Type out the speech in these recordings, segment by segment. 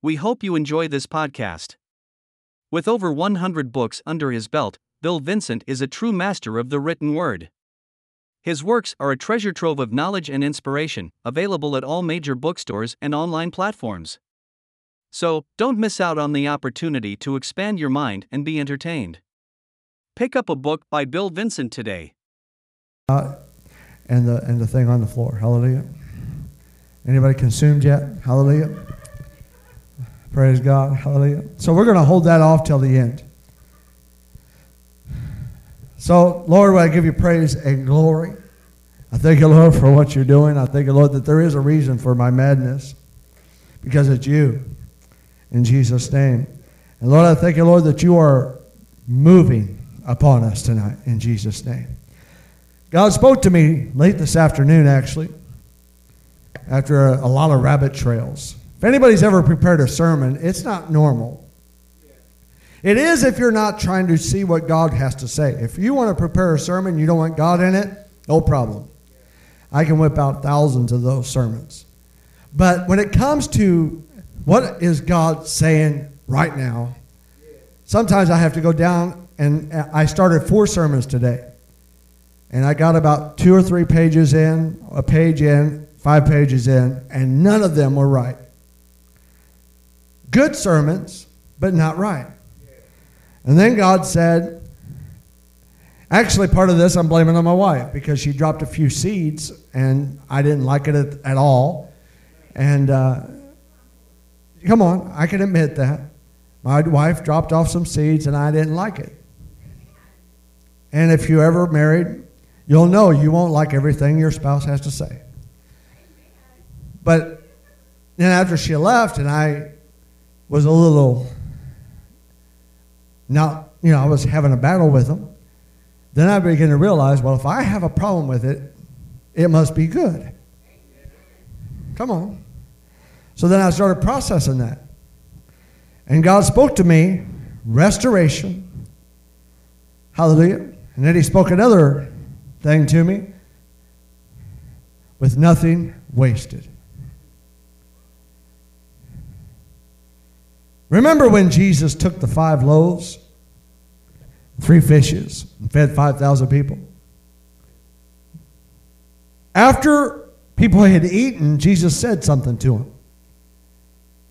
We hope you enjoy this podcast. With over 100 books under his belt, Bill Vincent is a true master of the written word. His works are a treasure trove of knowledge and inspiration, available at all major bookstores and online platforms. So, don't miss out on the opportunity to expand your mind and be entertained. Pick up a book by Bill Vincent today. Uh, and the and the thing on the floor. Hallelujah. Anybody consumed yet? Hallelujah. Praise God. Hallelujah. So we're going to hold that off till the end. So, Lord, I give you praise and glory. I thank you, Lord, for what you're doing. I thank you, Lord, that there is a reason for my madness because it's you. In Jesus' name. And Lord, I thank you, Lord, that you are moving upon us tonight. In Jesus' name. God spoke to me late this afternoon, actually, after a, a lot of rabbit trails. If anybody's ever prepared a sermon, it's not normal. It is if you're not trying to see what God has to say. If you want to prepare a sermon, you don't want God in it, no problem. I can whip out thousands of those sermons. But when it comes to what is God saying right now, sometimes I have to go down and I started four sermons today. And I got about two or three pages in, a page in, five pages in, and none of them were right. Good sermons, but not right. And then God said, actually, part of this I'm blaming on my wife because she dropped a few seeds and I didn't like it at, at all. And uh, come on, I can admit that. My wife dropped off some seeds and I didn't like it. And if you ever married, you'll know you won't like everything your spouse has to say. But then after she left and I was a little not, you know, I was having a battle with them. Then I began to realize, well, if I have a problem with it, it must be good. Come on. So then I started processing that. And God spoke to me restoration. Hallelujah. And then He spoke another thing to me with nothing wasted. Remember when Jesus took the five loaves, three fishes, and fed 5,000 people? After people had eaten, Jesus said something to them.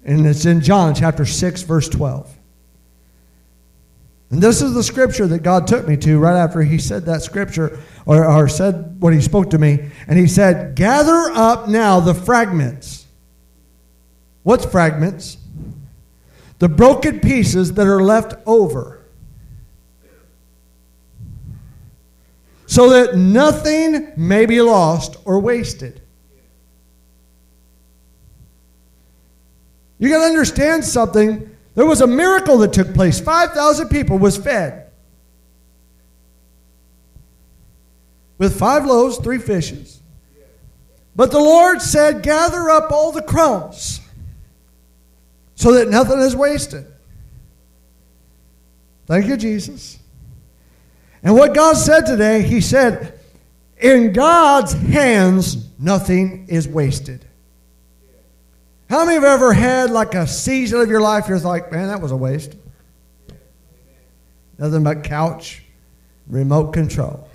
And it's in John chapter 6, verse 12. And this is the scripture that God took me to right after he said that scripture or, or said what he spoke to me. And he said, Gather up now the fragments. What's fragments? The broken pieces that are left over. So that nothing may be lost or wasted. You got to understand something. There was a miracle that took place. 5,000 people was fed. With five loaves, three fishes. But the Lord said, Gather up all the crumbs so that nothing is wasted. Thank you, Jesus. And what God said today, He said, in God's hands, nothing is wasted. How many have ever had like a season of your life you're like, man, that was a waste? Nothing but couch, remote control.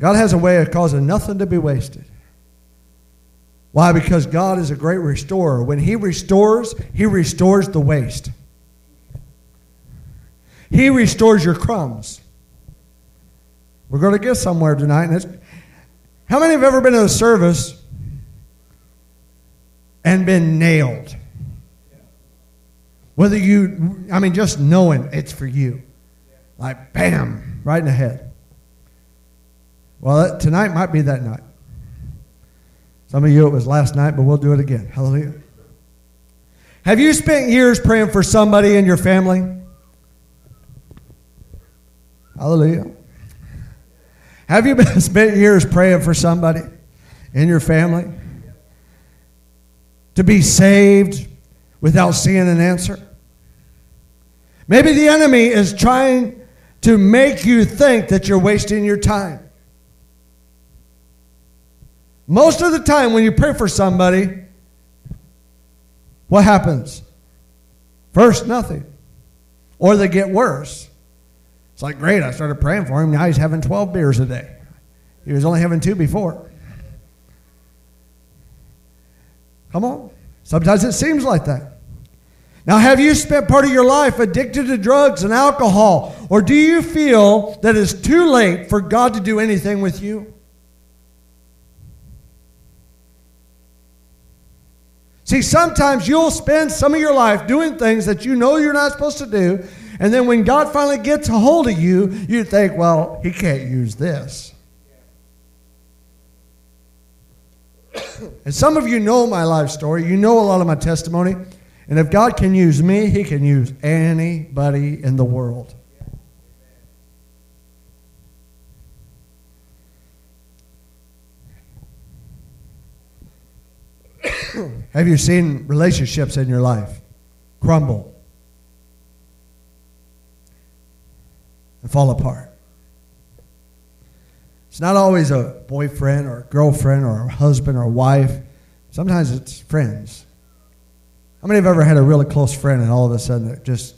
God has a way of causing nothing to be wasted. Why? Because God is a great restorer. When He restores, He restores the waste. He restores your crumbs. We're going to get somewhere tonight. And it's, how many have ever been to a service and been nailed? Whether you, I mean, just knowing it's for you. Like, bam, right in the head. Well, tonight might be that night. Some of you, it was last night, but we'll do it again. Hallelujah. Have you spent years praying for somebody in your family? Hallelujah. Have you been, spent years praying for somebody in your family to be saved without seeing an answer? Maybe the enemy is trying to make you think that you're wasting your time. Most of the time, when you pray for somebody, what happens? First, nothing. Or they get worse. It's like, great, I started praying for him. Now he's having 12 beers a day. He was only having two before. Come on. Sometimes it seems like that. Now, have you spent part of your life addicted to drugs and alcohol? Or do you feel that it's too late for God to do anything with you? See, sometimes you'll spend some of your life doing things that you know you're not supposed to do, and then when God finally gets a hold of you, you think, well, he can't use this. and some of you know my life story. You know a lot of my testimony. And if God can use me, he can use anybody in the world. Have you seen relationships in your life crumble? and fall apart. It's not always a boyfriend or a girlfriend or a husband or a wife. Sometimes it's friends. How many have ever had a really close friend and all of a sudden it just,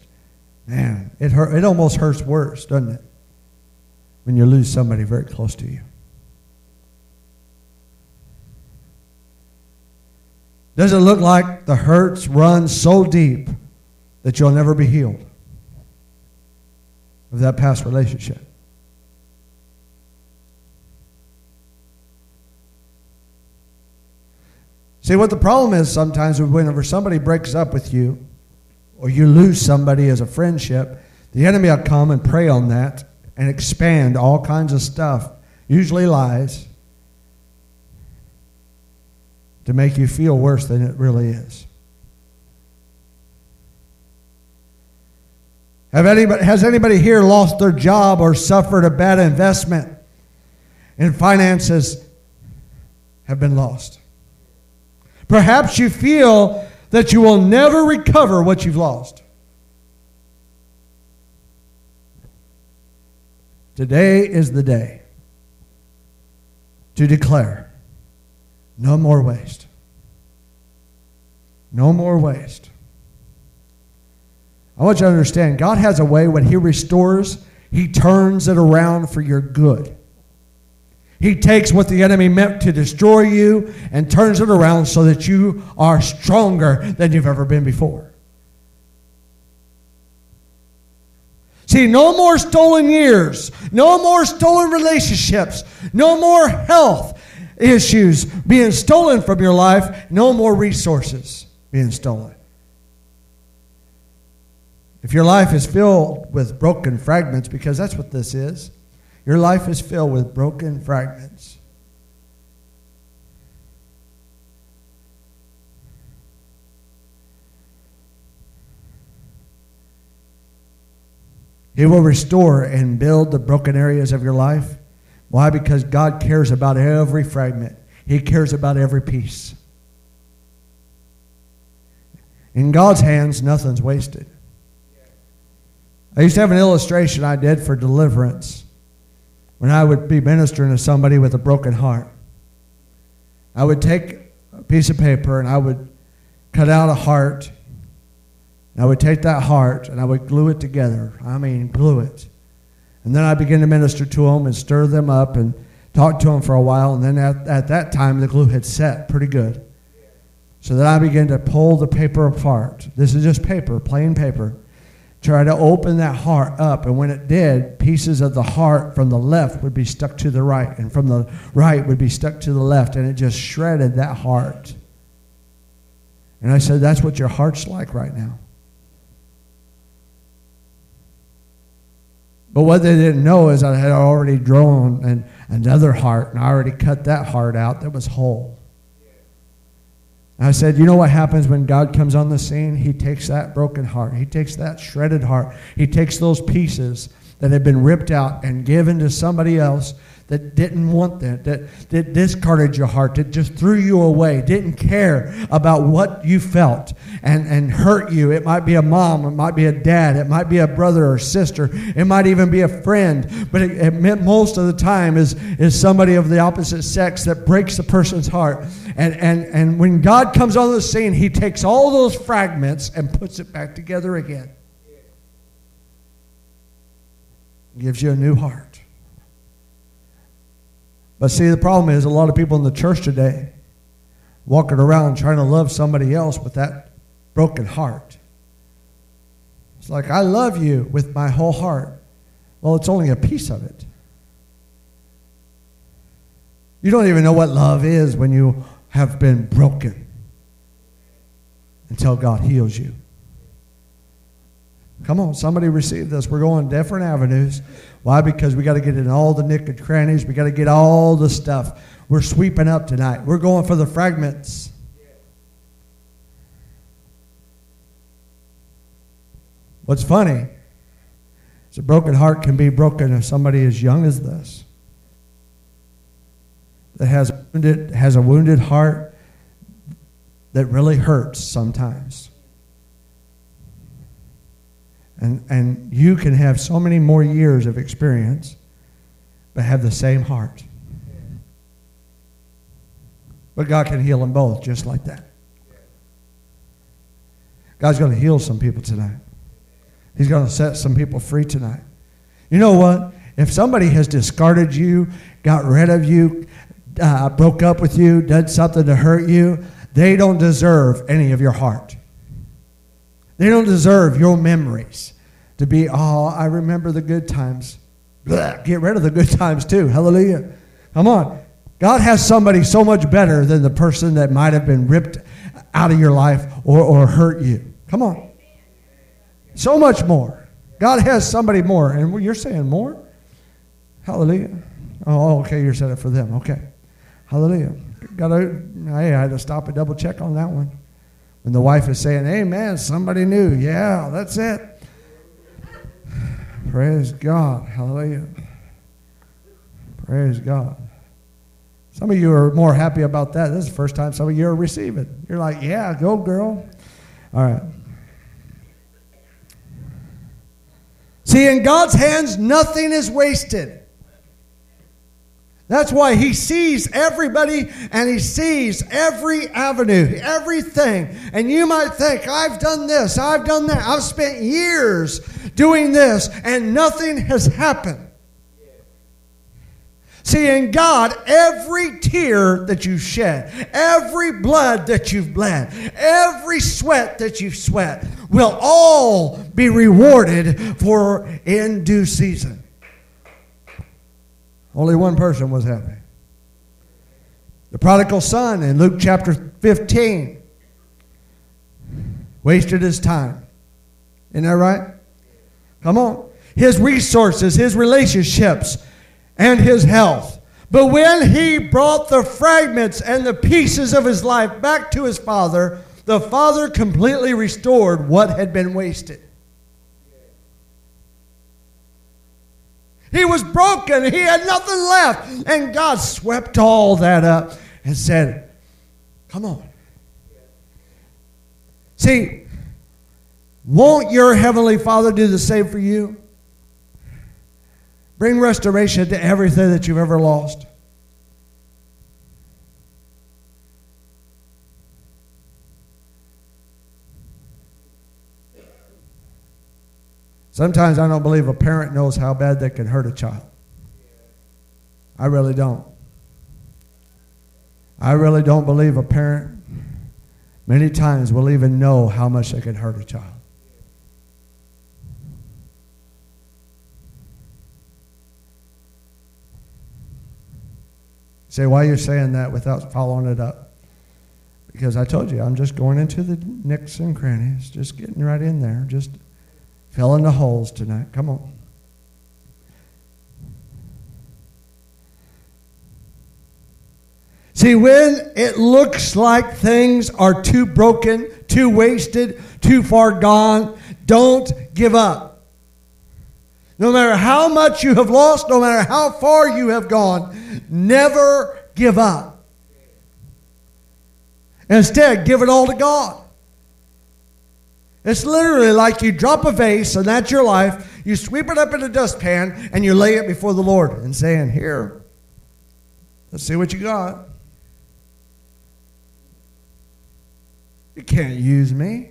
man, it hurt, it almost hurts worse, doesn't it? When you lose somebody very close to you. Does it look like the hurts run so deep that you'll never be healed? of that past relationship. See, what the problem is sometimes whenever somebody breaks up with you or you lose somebody as a friendship, the enemy will come and prey on that and expand all kinds of stuff, usually lies, to make you feel worse than it really is. Have anybody, has anybody here lost their job or suffered a bad investment and finances have been lost? Perhaps you feel that you will never recover what you've lost. Today is the day to declare no more waste. No more waste. I want you to understand God has a way when He restores, He turns it around for your good. He takes what the enemy meant to destroy you and turns it around so that you are stronger than you've ever been before. See, no more stolen years, no more stolen relationships, no more health issues being stolen from your life, no more resources being stolen. If your life is filled with broken fragments, because that's what this is, your life is filled with broken fragments. He will restore and build the broken areas of your life. Why? Because God cares about every fragment, He cares about every piece. In God's hands, nothing's wasted. I used to have an illustration I did for deliverance when I would be ministering to somebody with a broken heart. I would take a piece of paper and I would cut out a heart. And I would take that heart and I would glue it together. I mean, glue it. And then I begin to minister to them and stir them up and talk to them for a while. And then at, at that time, the glue had set pretty good. So then I began to pull the paper apart. This is just paper, plain paper try to open that heart up. And when it did, pieces of the heart from the left would be stuck to the right, and from the right would be stuck to the left. And it just shredded that heart. And I said, That's what your heart's like right now. But what they didn't know is I had already drawn an, another heart, and I already cut that heart out that was whole. I said, you know what happens when God comes on the scene? He takes that broken heart, He takes that shredded heart, He takes those pieces that have been ripped out and given to somebody else that didn't want that, that, that discarded your heart, that just threw you away, didn't care about what you felt and, and hurt you. It might be a mom, it might be a dad, it might be a brother or sister, it might even be a friend, but it, it meant most of the time is, is somebody of the opposite sex that breaks the person's heart. And, and, and when God comes on the scene, He takes all those fragments and puts it back together again. Gives you a new heart. But see, the problem is a lot of people in the church today walking around trying to love somebody else with that broken heart. It's like, I love you with my whole heart. Well, it's only a piece of it. You don't even know what love is when you have been broken until God heals you. Come on, somebody receive this. We're going different avenues. Why? Because we got to get in all the nick and crannies. We got to get all the stuff. We're sweeping up tonight. We're going for the fragments. What's funny is a broken heart can be broken if somebody as young as this that has wounded, has a wounded heart that really hurts sometimes. And, and you can have so many more years of experience, but have the same heart. But God can heal them both just like that. God's going to heal some people tonight. He's going to set some people free tonight. You know what? If somebody has discarded you, got rid of you, uh, broke up with you, did something to hurt you, they don't deserve any of your heart. They don't deserve your memories to be, oh, I remember the good times. Get rid of the good times too. Hallelujah. Come on. God has somebody so much better than the person that might have been ripped out of your life or, or hurt you. Come on. So much more. God has somebody more. And you're saying more? Hallelujah. Oh, okay. You're saying it for them. Okay. Hallelujah. Got to, I had to stop and double check on that one. When the wife is saying, Amen, somebody new. Yeah, that's it. Praise God. Hallelujah. Praise God. Some of you are more happy about that. This is the first time some of you are receiving. You're like, yeah, go, girl. All right. See, in God's hands, nothing is wasted. That's why he sees everybody and he sees every avenue, everything. And you might think, I've done this, I've done that, I've spent years doing this, and nothing has happened. See, in God, every tear that you shed, every blood that you've bled, every sweat that you've sweat will all be rewarded for in due season. Only one person was happy. The prodigal son in Luke chapter 15 wasted his time. Isn't that right? Come on. His resources, his relationships, and his health. But when he brought the fragments and the pieces of his life back to his father, the father completely restored what had been wasted. He was broken. He had nothing left. And God swept all that up and said, Come on. See, won't your Heavenly Father do the same for you? Bring restoration to everything that you've ever lost. Sometimes I don't believe a parent knows how bad they can hurt a child. I really don't. I really don't believe a parent many times will even know how much they can hurt a child. Say, why are you saying that without following it up? Because I told you, I'm just going into the nicks and crannies, just getting right in there, just Fill in the holes tonight. Come on. See, when it looks like things are too broken, too wasted, too far gone, don't give up. No matter how much you have lost, no matter how far you have gone, never give up. Instead, give it all to God. It's literally like you drop a vase, and that's your life. You sweep it up in a dustpan, and you lay it before the Lord and saying, Here, let's see what you got. You can't use me.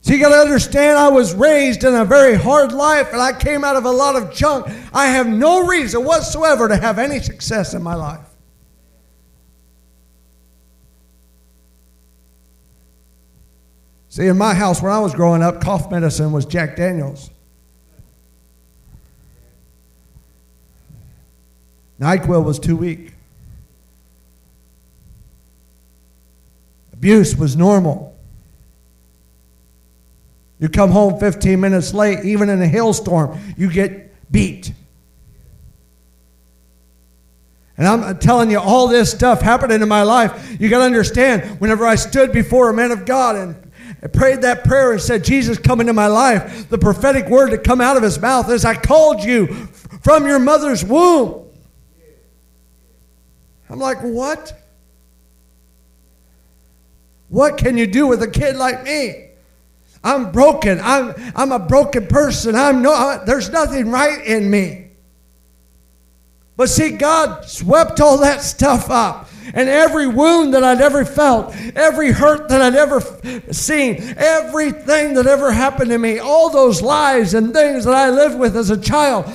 So you got to understand, I was raised in a very hard life and I came out of a lot of junk. I have no reason whatsoever to have any success in my life. See, in my house when I was growing up, cough medicine was Jack Daniels. NyQuil was too weak. Abuse was normal. You come home 15 minutes late, even in a hailstorm, you get beat. And I'm telling you, all this stuff happening in my life. You got to understand, whenever I stood before a man of God and I prayed that prayer and said, Jesus, come into my life, the prophetic word to come out of his mouth is, I called you from your mother's womb. I'm like, what? What can you do with a kid like me? I'm broken. I'm, I'm a broken person. I'm no, there's nothing right in me. But see, God swept all that stuff up. And every wound that I'd ever felt, every hurt that I'd ever seen, everything that ever happened to me, all those lies and things that I lived with as a child,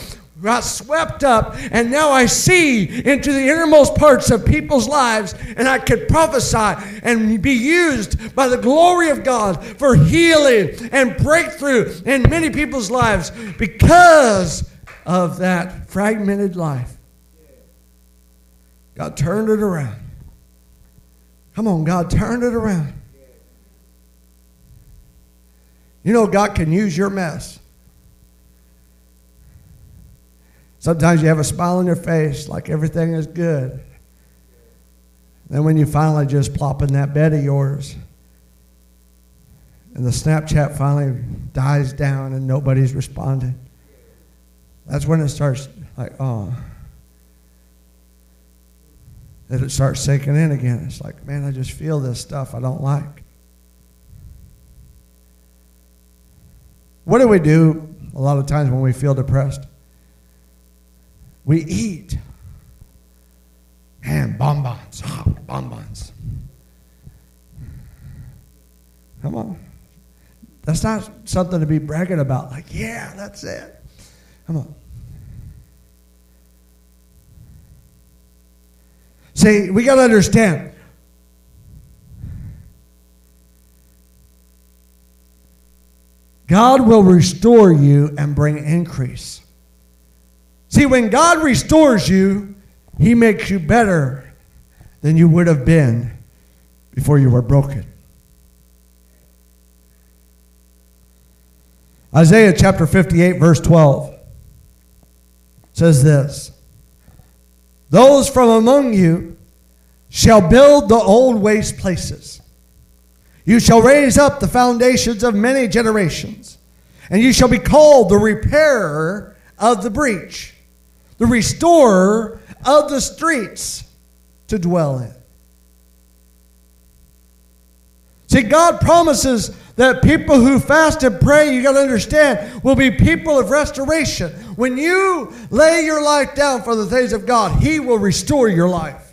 got swept up, and now I see into the innermost parts of people's lives, and I could prophesy and be used by the glory of God for healing and breakthrough in many people's lives because of that fragmented life. God turned it around. Come on, God turned it around. You know, God can use your mess. Sometimes you have a smile on your face like everything is good. Then when you finally just plop in that bed of yours and the Snapchat finally dies down and nobody's responding, that's when it starts like, oh. Then it starts sinking in again. It's like, man, I just feel this stuff I don't like. What do we do a lot of times when we feel depressed? we eat. And bonbons, oh, bonbons. Come on. That's not something to be bragging about. Like, yeah, that's it. Come on. See, we got to understand. God will restore you and bring increase. See, when God restores you, He makes you better than you would have been before you were broken. Isaiah chapter 58, verse 12 says this Those from among you shall build the old waste places. You shall raise up the foundations of many generations, and you shall be called the repairer of the breach the restorer of the streets to dwell in. See, God promises that people who fast and pray, you got to understand, will be people of restoration. When you lay your life down for the things of God, He will restore your life.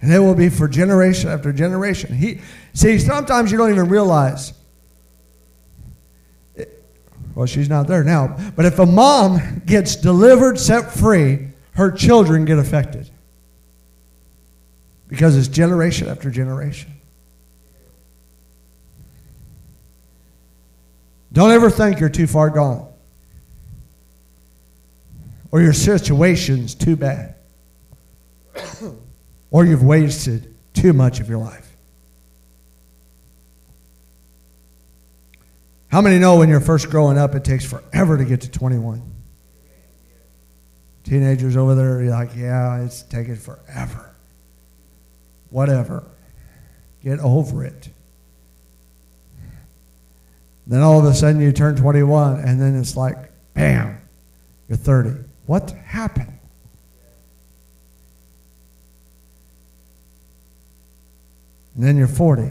And it will be for generation after generation. He, see, sometimes you don't even realize. Well, she's not there now. But if a mom gets delivered, set free, her children get affected. Because it's generation after generation. Don't ever think you're too far gone or your situation's too bad or you've wasted too much of your life. How many know when you're first growing up, it takes forever to get to 21? Teenagers over there are like, yeah, it's taking forever. Whatever. Get over it. Then all of a sudden you turn 21, and then it's like, bam, you're 30. What happened? And then you're 40.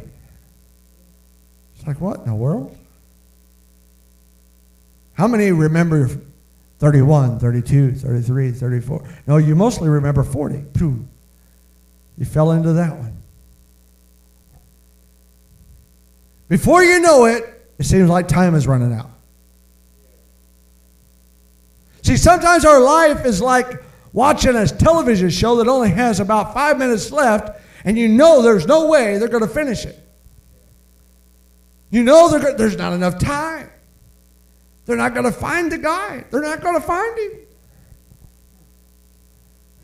It's like, what in the world? How many remember 31, 32, 33, 34? No, you mostly remember 40. You fell into that one. Before you know it, it seems like time is running out. See, sometimes our life is like watching a television show that only has about five minutes left, and you know there's no way they're going to finish it. You know there's not enough time. They're not going to find the guy, they're not going to find him.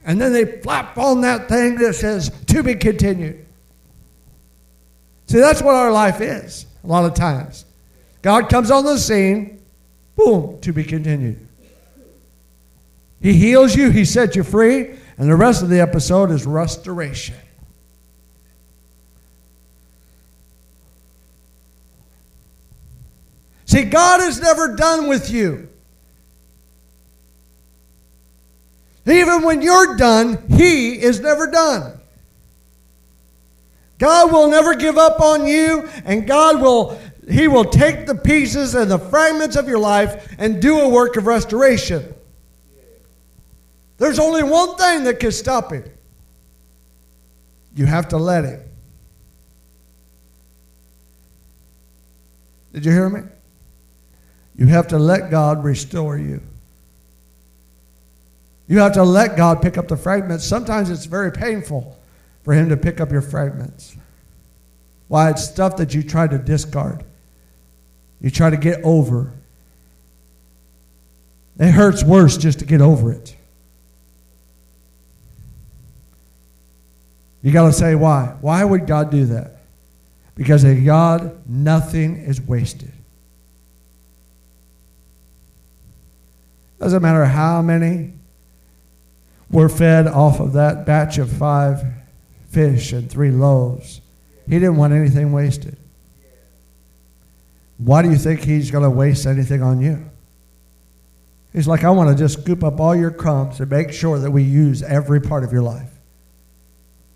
And then they flap on that thing that says, to be continued. See, that's what our life is a lot of times. God comes on the scene, boom, to be continued. He heals you, He sets you free, and the rest of the episode is restoration. See, God is never done with you. Even when you're done, He is never done. God will never give up on you, and God will he will take the pieces and the fragments of your life and do a work of restoration. There's only one thing that can stop him. You have to let him. Did you hear me? You have to let God restore you. You have to let God pick up the fragments. Sometimes it's very painful for Him to pick up your fragments. Why? It's stuff that you try to discard. You try to get over. It hurts worse just to get over it. You got to say why. Why would God do that? Because in God, nothing is wasted. Doesn't matter how many were fed off of that batch of five fish and three loaves. He didn't want anything wasted. Why do you think he's going to waste anything on you? He's like, I want to just scoop up all your crumbs and make sure that we use every part of your life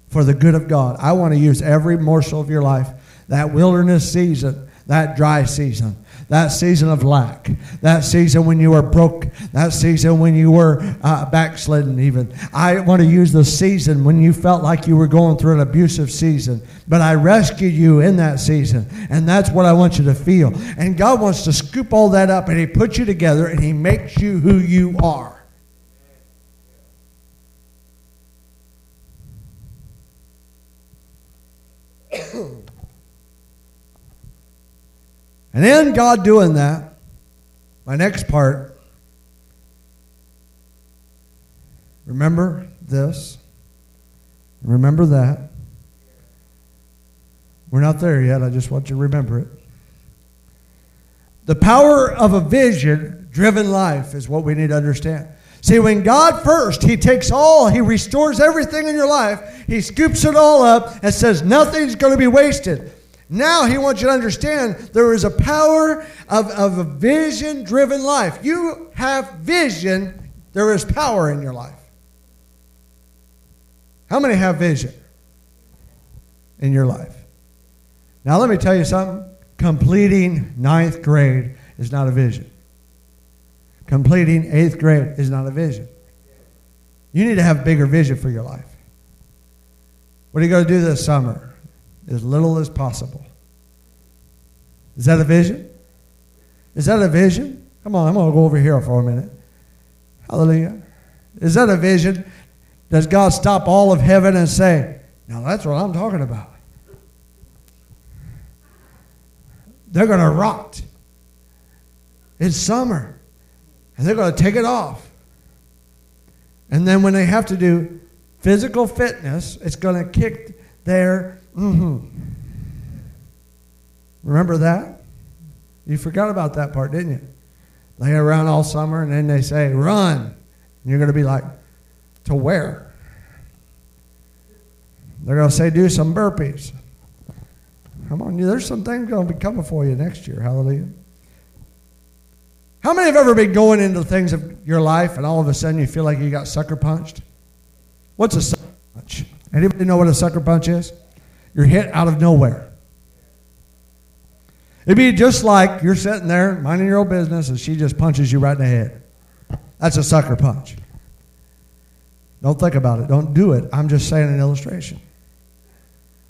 for the good of God. I want to use every morsel of your life. That wilderness season, that dry season, that season of lack, that season when you were broke, that season when you were uh, backslidden, even. I want to use the season when you felt like you were going through an abusive season, but I rescued you in that season, and that's what I want you to feel. And God wants to scoop all that up, and He puts you together, and He makes you who you are. And then God doing that, my next part, remember this, remember that. We're not there yet. I just want you to remember it. The power of a vision driven life is what we need to understand. See, when God first, He takes all, He restores everything in your life, He scoops it all up and says nothing's going to be wasted. Now he wants you to understand there is a power of, of a vision driven life. You have vision, there is power in your life. How many have vision in your life? Now, let me tell you something. Completing ninth grade is not a vision. Completing eighth grade is not a vision. You need to have a bigger vision for your life. What are you going to do this summer? As little as possible. Is that a vision? Is that a vision? Come on, I'm going to go over here for a minute. Hallelujah. Is that a vision? Does God stop all of heaven and say, Now that's what I'm talking about? They're going to rot. It's summer. And they're going to take it off. And then when they have to do physical fitness, it's going to kick their Mm-hmm. Remember that? You forgot about that part, didn't you? Lay around all summer and then they say, run. And you're going to be like, to where? They're going to say, do some burpees. Come on, there's some things going to be coming for you next year. Hallelujah. How many have ever been going into things of your life and all of a sudden you feel like you got sucker punched? What's a sucker punch? Anybody know what a sucker punch is? You're hit out of nowhere. It'd be just like you're sitting there minding your own business and she just punches you right in the head. That's a sucker punch. Don't think about it. Don't do it. I'm just saying an illustration.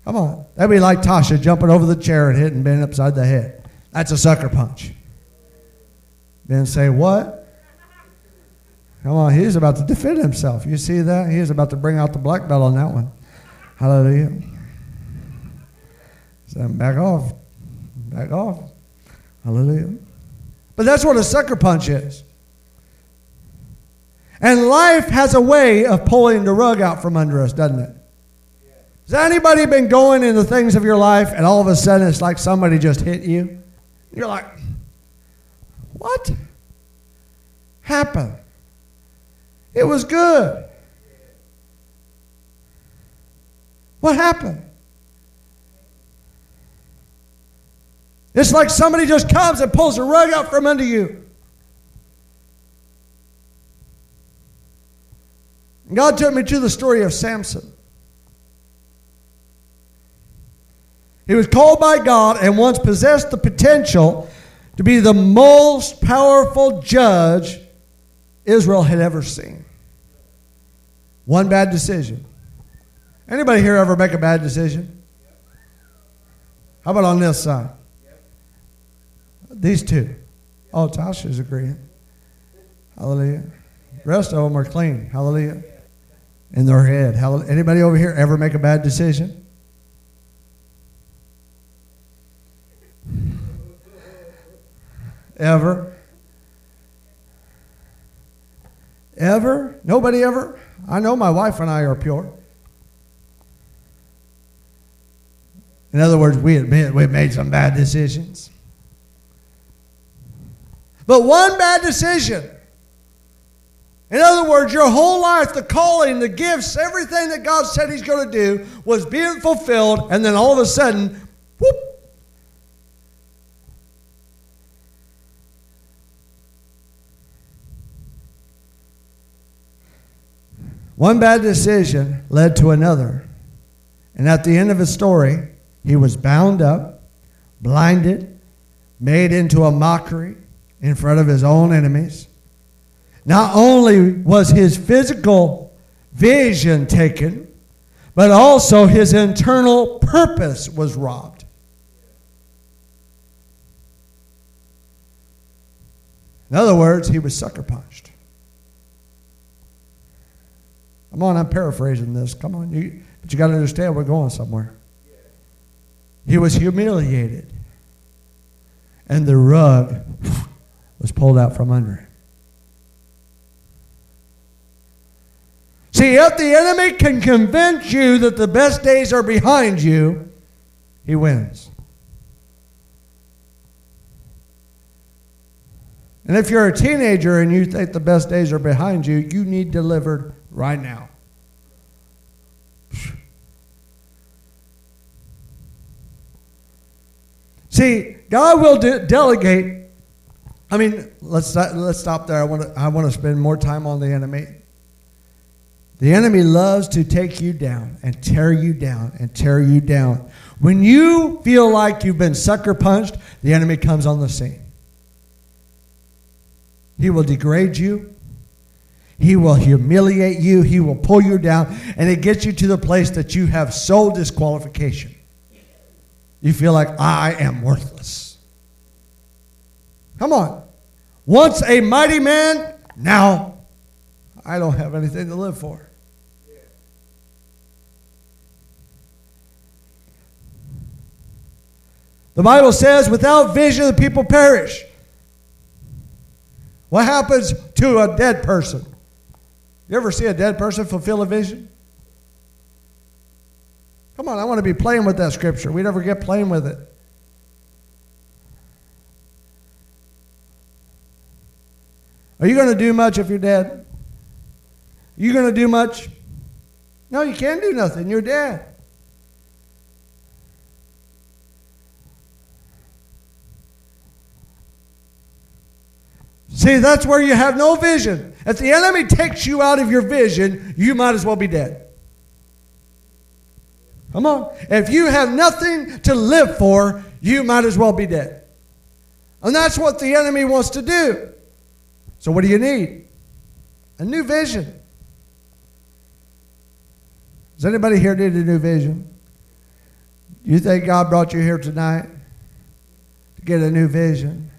Come on. That'd be like Tasha jumping over the chair and hitting Ben upside the head. That's a sucker punch. Ben say, What? Come on, he's about to defend himself. You see that? He is about to bring out the black belt on that one. Hallelujah. So back off. Back off. Hallelujah. But that's what a sucker punch is. And life has a way of pulling the rug out from under us, doesn't it? Has anybody been going in the things of your life and all of a sudden it's like somebody just hit you? You're like, what happened? It was good. What happened? It's like somebody just comes and pulls a rug out from under you. God took me to the story of Samson. He was called by God and once possessed the potential to be the most powerful judge Israel had ever seen. One bad decision. Anybody here ever make a bad decision? How about on this side? These two. Oh, Tasha's agreeing. Hallelujah. The rest of them are clean. Hallelujah. In their head. Hallelujah. Anybody over here ever make a bad decision? Ever? Ever? Nobody ever? I know my wife and I are pure. In other words, we admit we've made some bad decisions. But one bad decision. In other words, your whole life, the calling, the gifts, everything that God said He's going to do was being fulfilled, and then all of a sudden, whoop, One bad decision led to another. And at the end of his story, he was bound up, blinded, made into a mockery in front of his own enemies. Not only was his physical vision taken, but also his internal purpose was robbed. In other words, he was sucker punched. Come on, I'm paraphrasing this. Come on, you, but you got to understand we're going somewhere. He was humiliated, and the rug was pulled out from under him. See, if the enemy can convince you that the best days are behind you, he wins. And if you're a teenager and you think the best days are behind you, you need delivered right now. See, God will de- delegate. I mean, let's let's stop there. I want to I want to spend more time on the enemy. The enemy loves to take you down and tear you down and tear you down. When you feel like you've been sucker punched, the enemy comes on the scene. He will degrade you. He will humiliate you. He will pull you down. And it gets you to the place that you have soul disqualification. You feel like, I am worthless. Come on. Once a mighty man, now I don't have anything to live for. The Bible says, without vision, the people perish. What happens to a dead person? You ever see a dead person fulfill a vision? Come on, I want to be playing with that scripture. We never get playing with it. Are you going to do much if you're dead? Are You going to do much? No, you can't do nothing. You're dead. See, that's where you have no vision. If the enemy takes you out of your vision, you might as well be dead. Come on. If you have nothing to live for, you might as well be dead. And that's what the enemy wants to do. So, what do you need? A new vision. Does anybody here need a new vision? You think God brought you here tonight to get a new vision?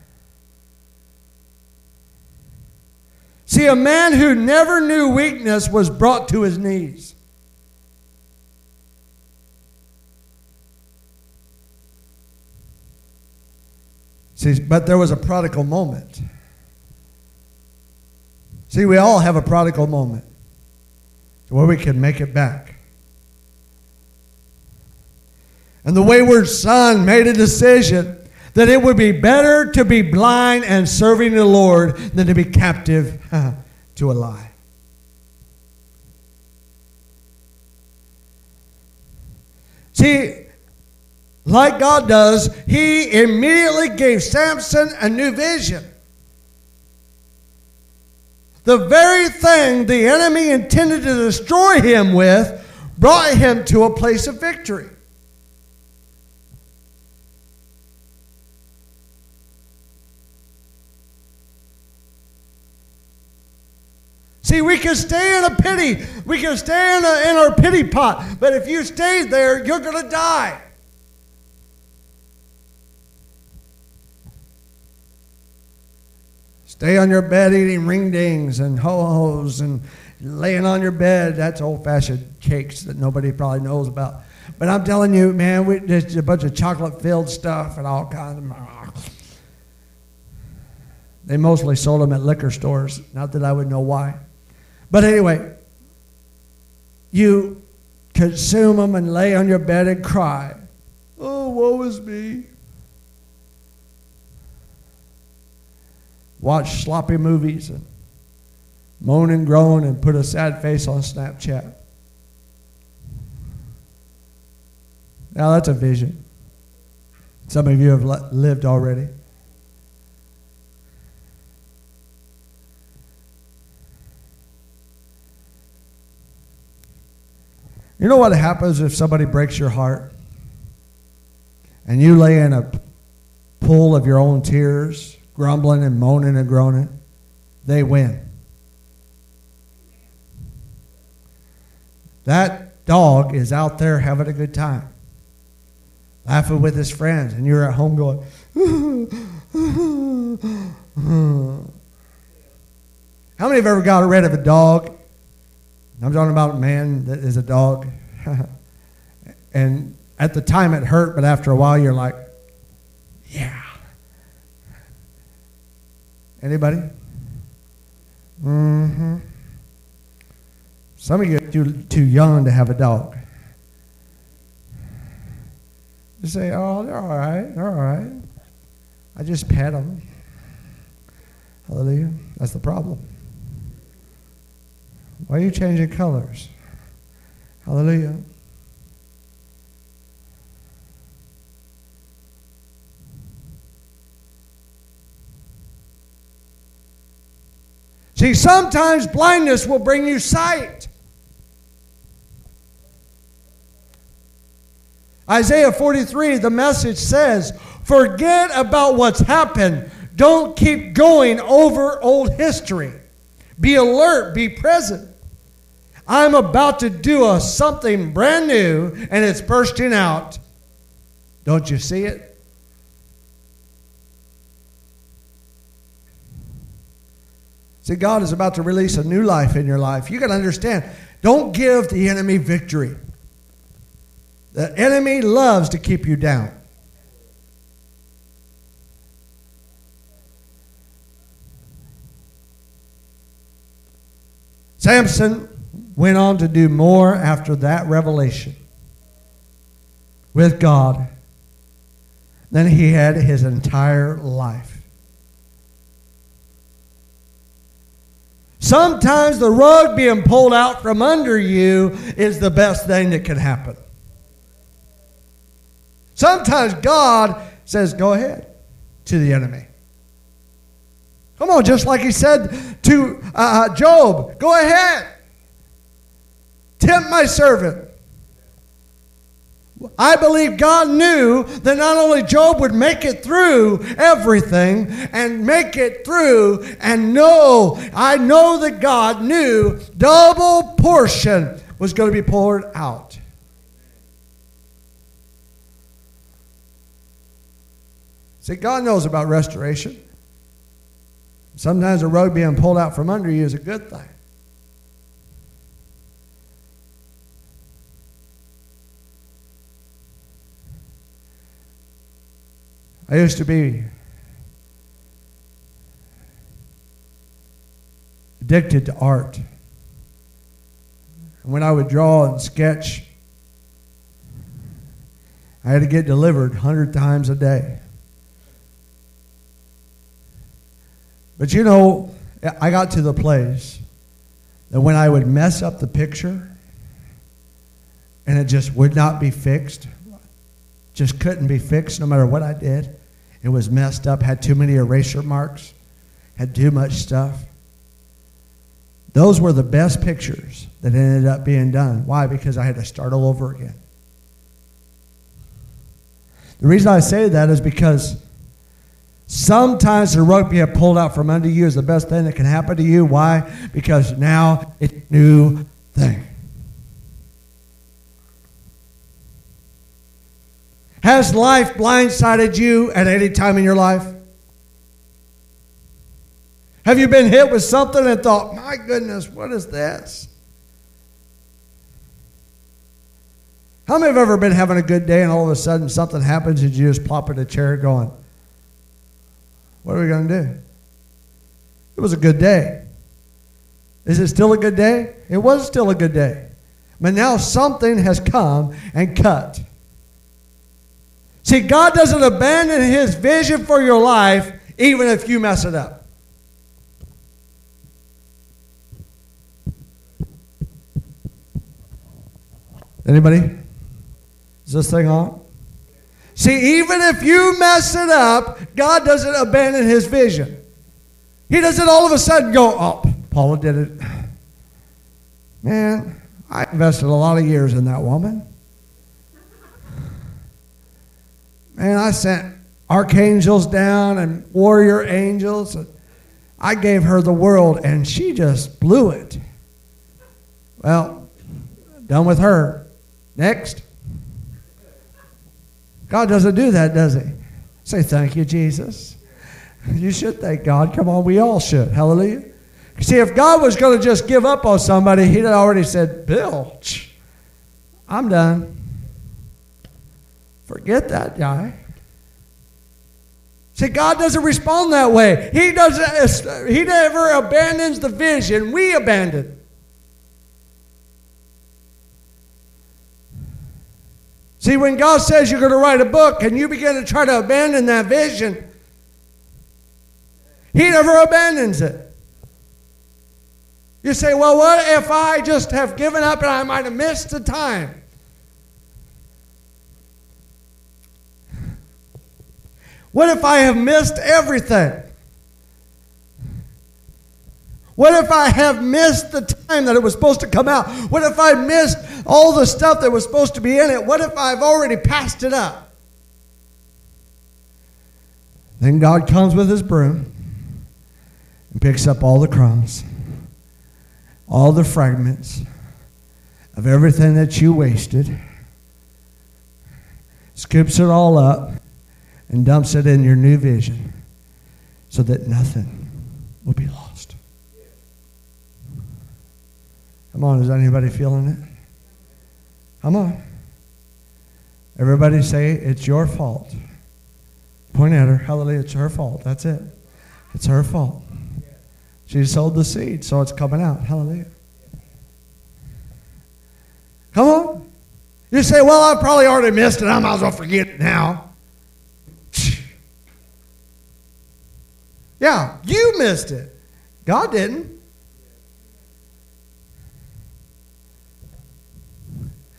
See, a man who never knew weakness was brought to his knees. See, but there was a prodigal moment. See, we all have a prodigal moment where we can make it back. And the wayward son made a decision that it would be better to be blind and serving the Lord than to be captive uh, to a lie. See, like God does, He immediately gave Samson a new vision. The very thing the enemy intended to destroy him with brought him to a place of victory. See, we can stay in a pity. We can stay in, a, in our pity pot. But if you stay there, you're going to die. Stay on your bed eating ring dings and ho hos and laying on your bed. That's old fashioned cakes that nobody probably knows about. But I'm telling you, man, we, there's a bunch of chocolate filled stuff and all kinds of. They mostly sold them at liquor stores. Not that I would know why. But anyway, you consume them and lay on your bed and cry. Oh, woe is me. Watch sloppy movies and moan and groan and put a sad face on Snapchat. Now that's a vision. Some of you have lived already. You know what happens if somebody breaks your heart and you lay in a pool of your own tears, grumbling and moaning and groaning? They win. That dog is out there having a good time, laughing with his friends, and you're at home going, How many have ever got rid of a dog I'm talking about a man that is a dog. and at the time it hurt, but after a while you're like, yeah. Anybody? Mm-hmm. Some of you are too, too young to have a dog. You say, oh, they're all right. They're all right. I just pet them. Hallelujah. That's the problem. Why are you changing colors? Hallelujah. See, sometimes blindness will bring you sight. Isaiah 43, the message says, Forget about what's happened. Don't keep going over old history. Be alert, be present. I'm about to do a, something brand new and it's bursting out. Don't you see it? See, God is about to release a new life in your life. You got to understand, don't give the enemy victory. The enemy loves to keep you down. Samson went on to do more after that revelation with God than he had his entire life. Sometimes the rug being pulled out from under you is the best thing that can happen. Sometimes God says, Go ahead to the enemy. Come on, just like he said to uh, uh Job, Go ahead. Tempt my servant. I believe God knew that not only Job would make it through everything and make it through and know, I know that God knew double portion was going to be poured out. See, God knows about restoration. Sometimes a rug being pulled out from under you is a good thing. I used to be addicted to art. And when I would draw and sketch, I had to get delivered 100 times a day. But you know, I got to the place that when I would mess up the picture and it just would not be fixed, just couldn't be fixed no matter what I did. It was messed up, had too many eraser marks, had too much stuff. Those were the best pictures that ended up being done. Why? Because I had to start all over again. The reason I say that is because sometimes the rug being pulled out from under you is the best thing that can happen to you. Why? Because now it's a new thing. Has life blindsided you at any time in your life? Have you been hit with something and thought, my goodness, what is this? How many have ever been having a good day and all of a sudden something happens and you just plop in a chair going, what are we going to do? It was a good day. Is it still a good day? It was still a good day. But now something has come and cut. See, God doesn't abandon his vision for your life even if you mess it up. Anybody? Is this thing on? See, even if you mess it up, God doesn't abandon his vision. He doesn't all of a sudden go, oh, Paula did it. Man, I invested a lot of years in that woman. Man, I sent archangels down and warrior angels. I gave her the world and she just blew it. Well, done with her. Next. God doesn't do that, does He? Say, thank you, Jesus. You should thank God. Come on, we all should. Hallelujah. See, if God was going to just give up on somebody, He'd already said, Bill, I'm done. Forget that guy. See, God doesn't respond that way. He doesn't. He never abandons the vision. We abandon. See, when God says you're going to write a book and you begin to try to abandon that vision, He never abandons it. You say, well, what if I just have given up and I might have missed the time? What if I have missed everything? What if I have missed the time that it was supposed to come out? What if I missed all the stuff that was supposed to be in it? What if I've already passed it up? Then God comes with his broom and picks up all the crumbs, all the fragments of everything that you wasted, scoops it all up, and dumps it in your new vision so that nothing will be lost. Come on, is anybody feeling it? Come on. Everybody say, it's your fault. Point at her. Hallelujah. It's her fault. That's it. It's her fault. She sowed the seed, so it's coming out. Hallelujah. Come on. You say, well, I probably already missed it. I might as well forget it now. Yeah, you missed it. God didn't.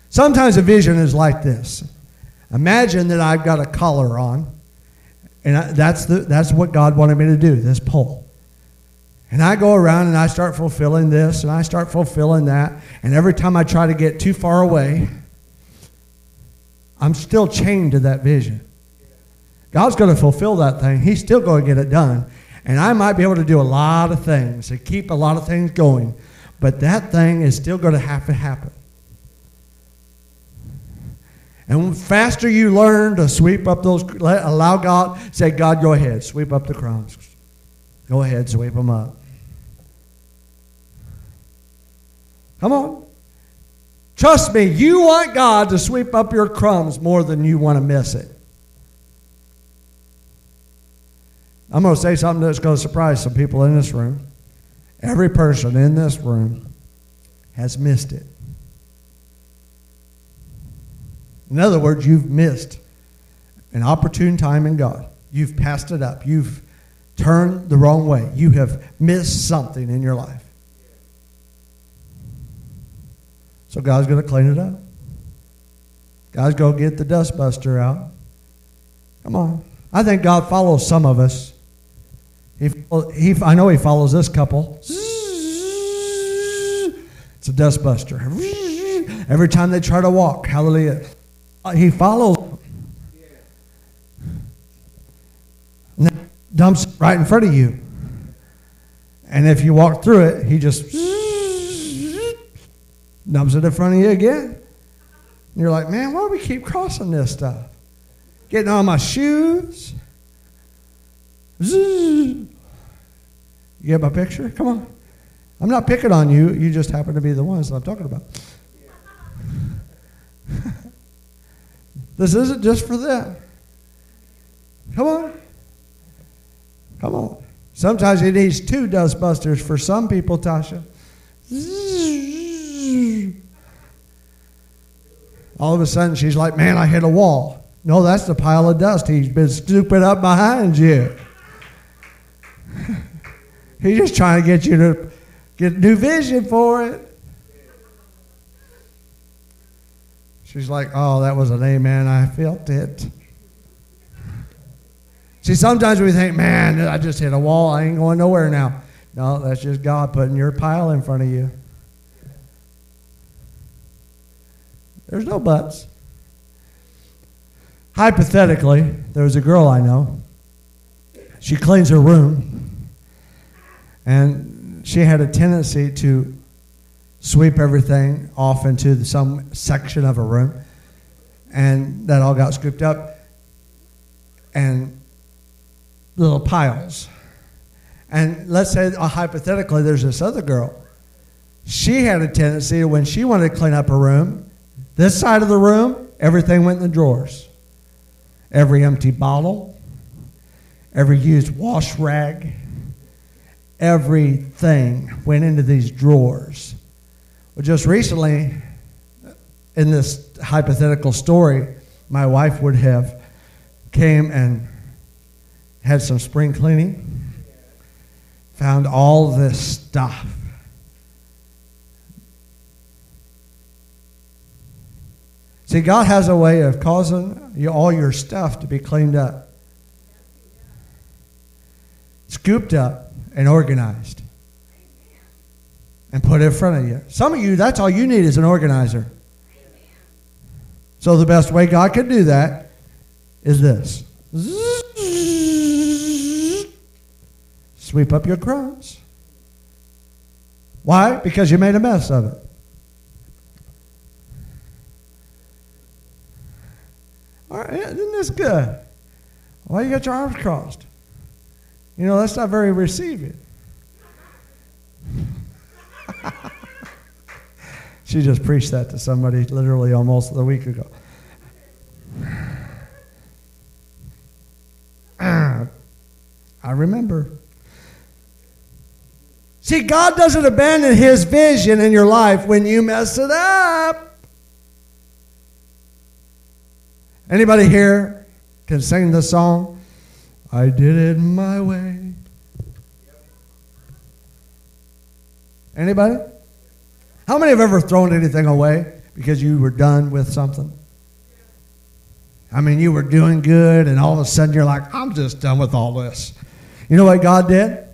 Sometimes a vision is like this. Imagine that I've got a collar on, and I, that's, the, that's what God wanted me to do, this pole. And I go around and I start fulfilling this and I start fulfilling that. And every time I try to get too far away, I'm still chained to that vision. God's going to fulfill that thing. He's still going to get it done. And I might be able to do a lot of things and keep a lot of things going. But that thing is still going to have to happen. And faster you learn to sweep up those, allow God, say, God, go ahead, sweep up the crumbs. Go ahead, sweep them up. Come on. Trust me, you want God to sweep up your crumbs more than you want to miss it. I'm going to say something that's going to surprise some people in this room. Every person in this room has missed it. In other words, you've missed an opportune time in God. You've passed it up. You've turned the wrong way. You have missed something in your life. So God's going to clean it up. God's going to get the dustbuster out. Come on. I think God follows some of us. He, he, I know He follows this couple. It's a dustbuster. Every time they try to walk, hallelujah. Uh, he follows then dumps right in front of you. And if you walk through it, he just dumps it in front of you again. And you're like, man, why do we keep crossing this stuff? Getting on my shoes. You get my picture? Come on. I'm not picking on you. You just happen to be the ones that I'm talking about. This isn't just for them. Come on. Come on. Sometimes it needs two dustbusters for some people, Tasha. All of a sudden, she's like, Man, I hit a wall. No, that's the pile of dust he's been scooping up behind you. He's just trying to get you to get new vision for it. She's like, oh, that was an amen. I felt it. See, sometimes we think, man, I just hit a wall. I ain't going nowhere now. No, that's just God putting your pile in front of you. There's no buts. Hypothetically, there was a girl I know. She cleans her room, and she had a tendency to sweep everything off into some section of a room. And that all got scooped up and little piles. And let's say, uh, hypothetically, there's this other girl. She had a tendency when she wanted to clean up her room, this side of the room, everything went in the drawers. Every empty bottle, every used wash rag, everything went into these drawers. Well, just recently, in this hypothetical story, my wife would have came and had some spring cleaning, found all this stuff. See, God has a way of causing you, all your stuff to be cleaned up, scooped up, and organized and put it in front of you. Some of you, that's all you need is an organizer. So the best way God can do that is this. Sweep up your crumbs. Why? Because you made a mess of it. All right, isn't this good? Why you got your arms crossed? You know, that's not very receiving. she just preached that to somebody literally almost a week ago. I remember. See, God doesn't abandon his vision in your life when you mess it up. Anybody here can sing the song? I did it my way. Anybody? How many have ever thrown anything away because you were done with something? I mean, you were doing good, and all of a sudden you're like, I'm just done with all this. You know what God did?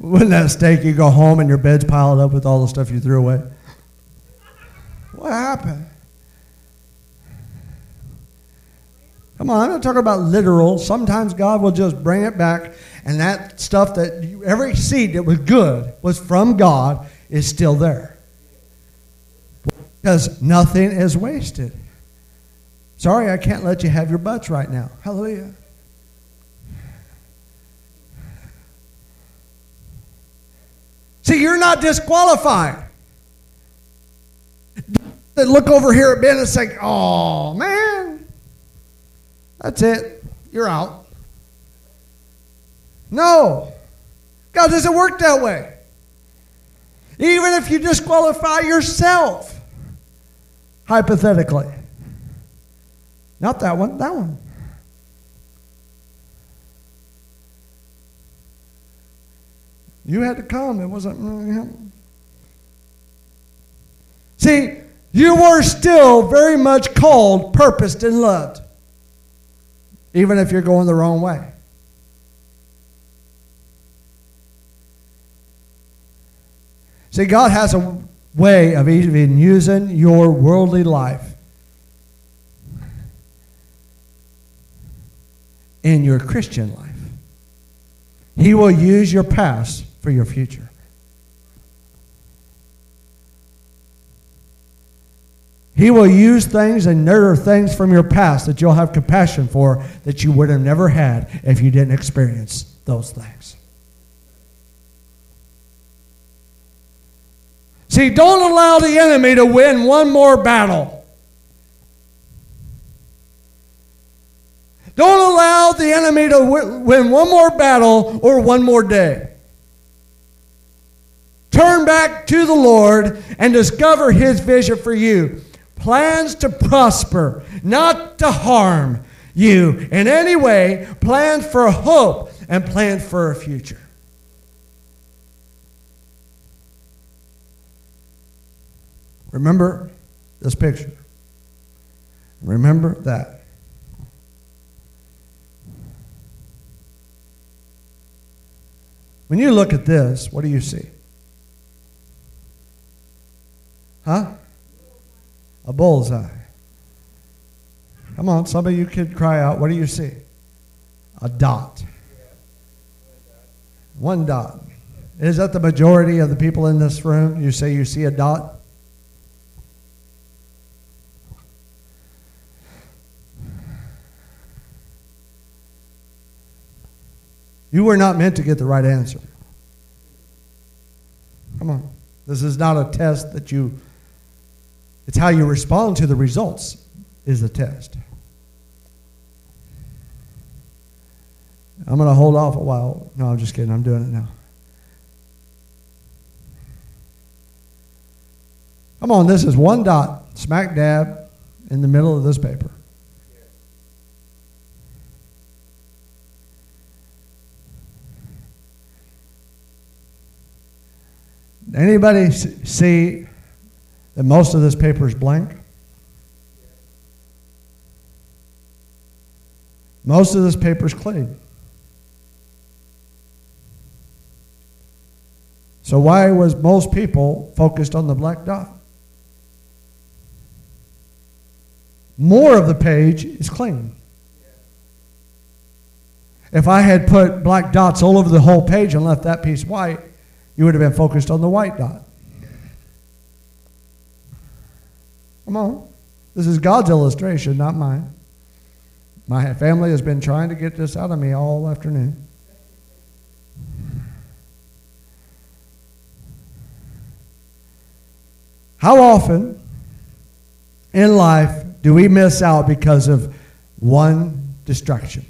Wouldn't that steak you go home and your bed's piled up with all the stuff you threw away? What happened? Come on, I'm not talking about literal. Sometimes God will just bring it back, and that stuff that you, every seed that was good was from God is still there. Because nothing is wasted. Sorry, I can't let you have your butts right now. Hallelujah. See, you're not disqualified. They look over here at Ben and say, oh, man, that's it. You're out. No. God doesn't work that way. Even if you disqualify yourself, hypothetically. Not that one, that one. You had to come. It wasn't. See, you were still very much called, purposed, and loved, even if you're going the wrong way. See, God has a way of even using your worldly life in your Christian life. He will use your past for your future. He will use things and nurture things from your past that you'll have compassion for that you would have never had if you didn't experience those things. See, don't allow the enemy to win one more battle. Don't allow the enemy to win one more battle or one more day. Turn back to the Lord and discover His vision for you. Plans to prosper, not to harm you in any way. Plans for hope and plans for a future. Remember this picture. Remember that. When you look at this, what do you see? Huh? A bullseye. Come on, some of you could cry out. What do you see? A dot. One dot. Is that the majority of the people in this room? You say you see a dot? You were not meant to get the right answer. Come on. This is not a test that you, it's how you respond to the results is the test. I'm going to hold off a while. No, I'm just kidding. I'm doing it now. Come on, this is one dot, smack dab in the middle of this paper. Anybody see that most of this paper is blank? Most of this paper is clean. So why was most people focused on the black dot? More of the page is clean. If I had put black dots all over the whole page and left that piece white, you would have been focused on the white dot. Come on. This is God's illustration, not mine. My family has been trying to get this out of me all afternoon. How often in life do we miss out because of one distraction?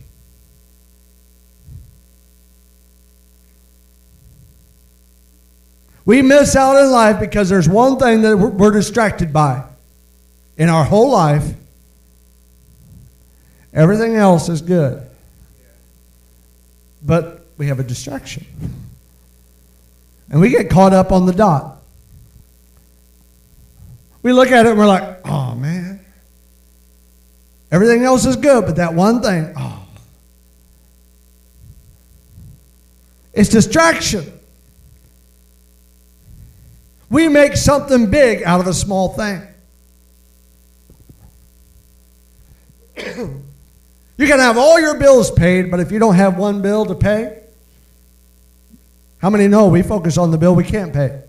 We miss out in life because there's one thing that we're distracted by in our whole life. Everything else is good. But we have a distraction. And we get caught up on the dot. We look at it and we're like, oh man. Everything else is good, but that one thing, oh. It's distraction. We make something big out of a small thing. you can have all your bills paid, but if you don't have one bill to pay, how many know we focus on the bill we can't pay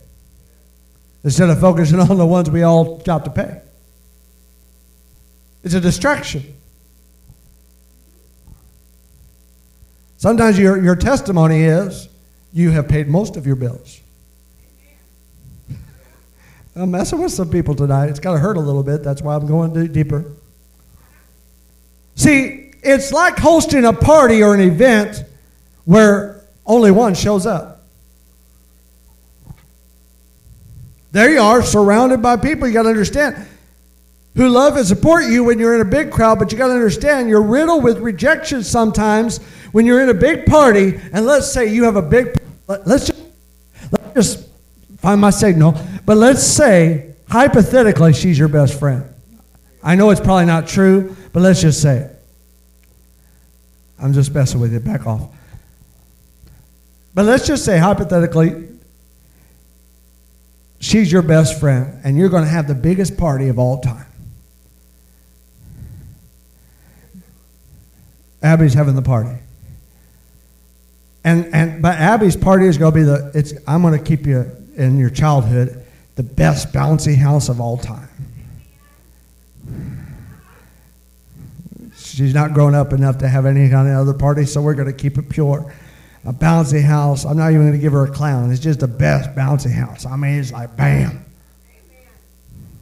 instead of focusing on the ones we all got to pay? It's a distraction. Sometimes your, your testimony is you have paid most of your bills. I'm messing with some people tonight. It's got to hurt a little bit. That's why I'm going deeper. See, it's like hosting a party or an event where only one shows up. There you are, surrounded by people. You got to understand who love and support you when you're in a big crowd, but you got to understand you're riddled with rejection sometimes when you're in a big party. And let's say you have a big, let's just, let's just find my signal. But let's say, hypothetically, she's your best friend. I know it's probably not true, but let's just say. I'm just messing with you. Back off. But let's just say, hypothetically, she's your best friend, and you're going to have the biggest party of all time. Abby's having the party. And, and but Abby's party is going to be the it's I'm going to keep you in your childhood the best bouncy house of all time. She's not grown up enough to have any kind of other party, so we're going to keep it pure. A bouncy house. I'm not even going to give her a clown. It's just the best bouncy house. I mean, it's like bam.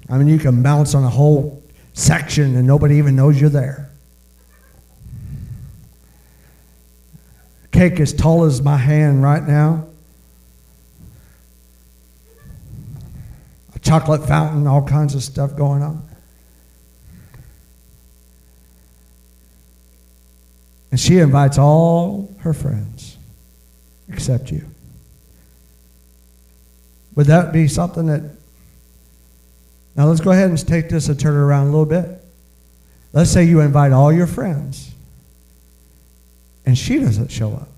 I mean, you can bounce on a whole section and nobody even knows you're there. Cake as tall as my hand right now. A chocolate fountain, all kinds of stuff going on. And she invites all her friends except you. Would that be something that. Now let's go ahead and take this and turn it around a little bit. Let's say you invite all your friends and she doesn't show up.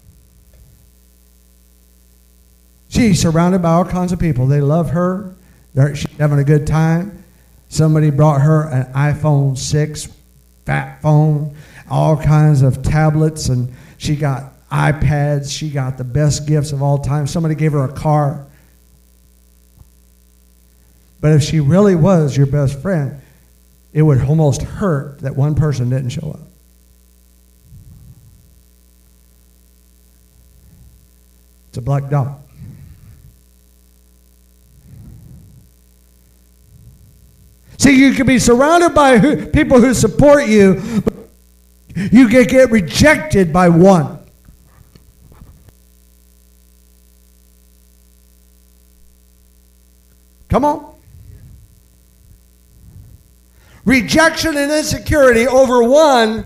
She's surrounded by all kinds of people. They love her. They're, she's having a good time. Somebody brought her an iPhone 6 fat phone, all kinds of tablets, and she got iPads. She got the best gifts of all time. Somebody gave her a car. But if she really was your best friend, it would almost hurt that one person didn't show up. It's a black dot. See, you can be surrounded by who, people who support you, but you can get rejected by one. Come on. Rejection and insecurity over one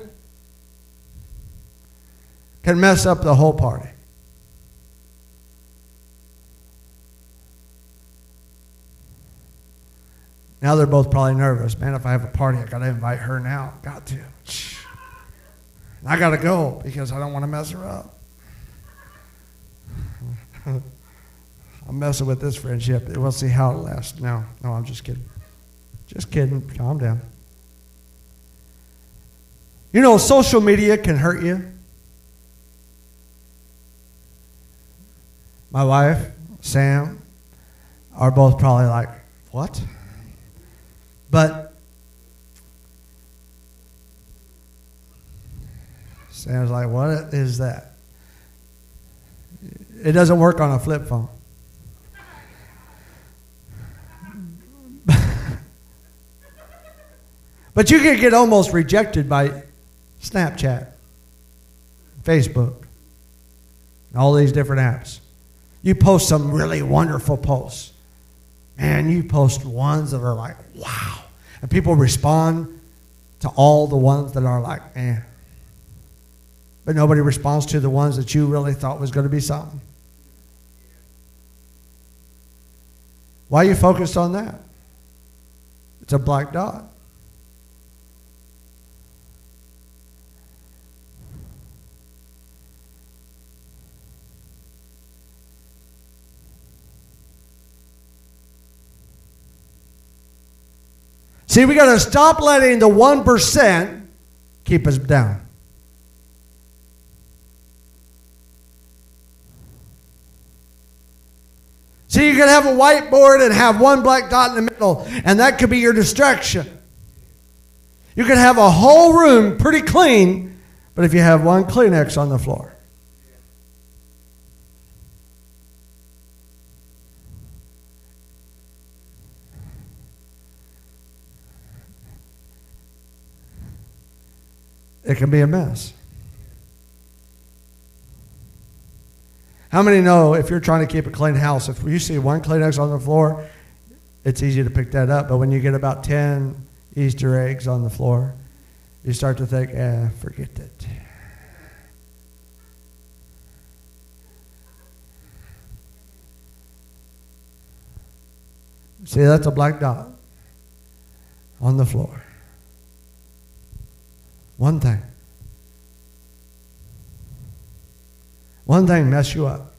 can mess up the whole party. Now they're both probably nervous. Man, if I have a party, I got to invite her now. Got to. I got to go because I don't want to mess her up. I'm messing with this friendship. We'll see how it lasts. No, no, I'm just kidding. Just kidding. Calm down. You know, social media can hurt you. My wife, Sam, are both probably like, what? But Sam's like, what is that? It doesn't work on a flip phone. but you can get almost rejected by Snapchat, Facebook, all these different apps. You post some really wonderful posts. And you post ones that are like, wow. And people respond to all the ones that are like, eh. But nobody responds to the ones that you really thought was going to be something. Why are you focused on that? It's a black dot. See, we got to stop letting the 1% keep us down. See, you can have a whiteboard and have one black dot in the middle, and that could be your distraction. You can have a whole room pretty clean, but if you have one Kleenex on the floor, it can be a mess. How many know if you're trying to keep a clean house, if you see one Kleenex on the floor, it's easy to pick that up. But when you get about 10 Easter eggs on the floor, you start to think, eh, forget it. See, that's a black dot on the floor. One thing. One thing mess you up.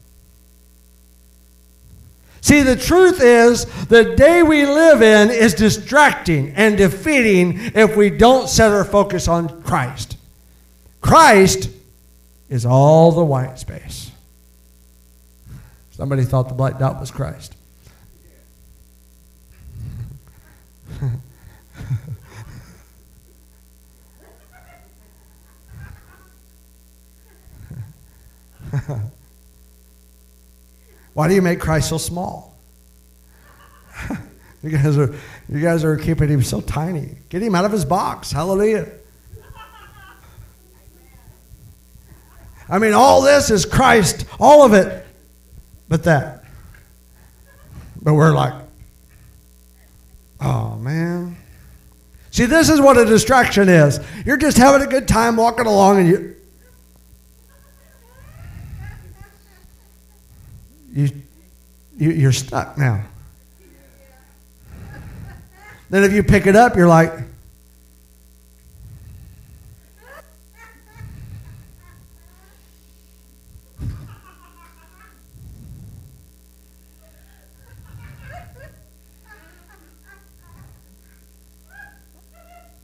See, the truth is, the day we live in is distracting and defeating if we don't set our focus on Christ. Christ is all the white space. Somebody thought the black dot was Christ. Why do you make Christ so small? you guys are you guys are keeping him so tiny. Get him out of his box. Hallelujah. I mean, all this is Christ, all of it, but that. But we're like, oh man. See, this is what a distraction is. You're just having a good time walking along and you you, you you're stuck now. Then if you pick it up, you're like,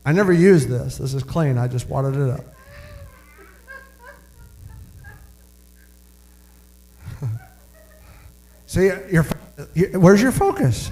I never used this. This is clean. I just watered it up. See, your, where's your focus?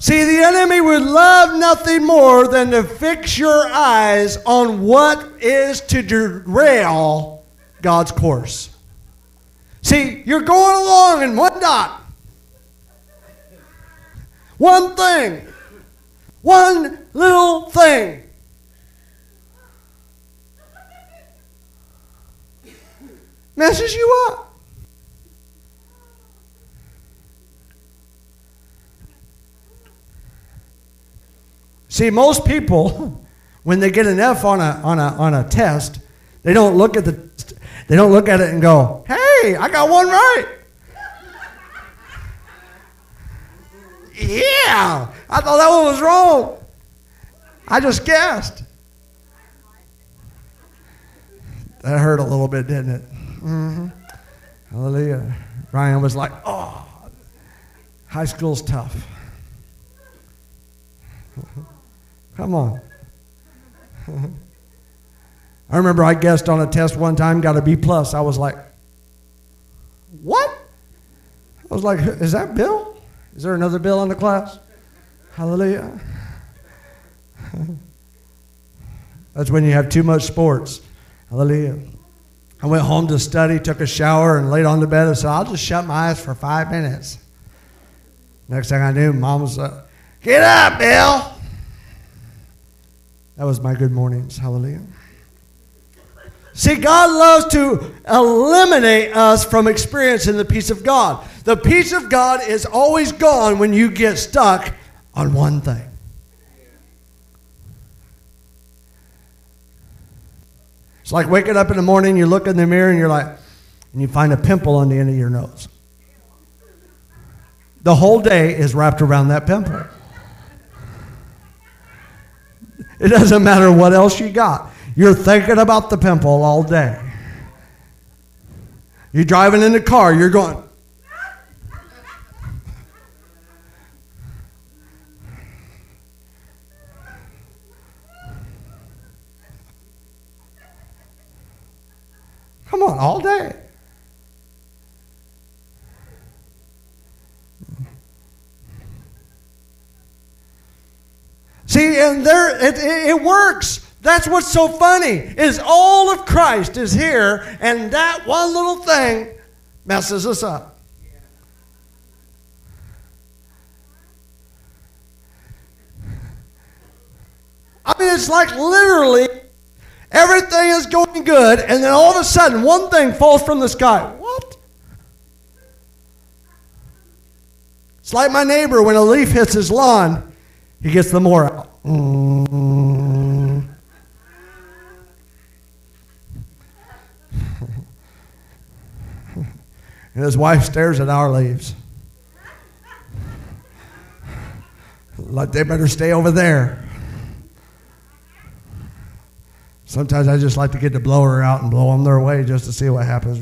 See, the enemy would love nothing more than to fix your eyes on what is to derail God's course. See, you're going along in one dot. One thing. One little thing. Messes you up. See, most people, when they get an F on a, on a, on a test, they don't look at the they don't look at it and go, "Hey, I got one right." Yeah, I thought that one was wrong. I just guessed. That hurt a little bit, didn't it? Mm-hmm. Hallelujah. Ryan was like, oh, high school's tough. Come on. I remember I guessed on a test one time, got a B plus. I was like, what? I was like, is that Bill? Is there another bill in the class? Hallelujah. That's when you have too much sports. Hallelujah. I went home to study, took a shower, and laid on the bed and said, I'll just shut my eyes for five minutes. Next thing I knew, mom was like, Get up, Bill. That was my good mornings. Hallelujah. See, God loves to eliminate us from experiencing the peace of God. The peace of God is always gone when you get stuck on one thing. It's like waking up in the morning, you look in the mirror, and you're like, and you find a pimple on the end of your nose. The whole day is wrapped around that pimple. It doesn't matter what else you got. You're thinking about the pimple all day. You're driving in the car, you're going, on, all day. See, and there it, it, it works. That's what's so funny is all of Christ is here, and that one little thing messes us up. I mean, it's like literally everything is going good, and then all of a sudden one thing falls from the sky. What? It's like my neighbor when a leaf hits his lawn, he gets the mower out. Mm. and his wife stares at our leaves. Like they better stay over there. Sometimes I just like to get the blower out and blow them their way just to see what happens.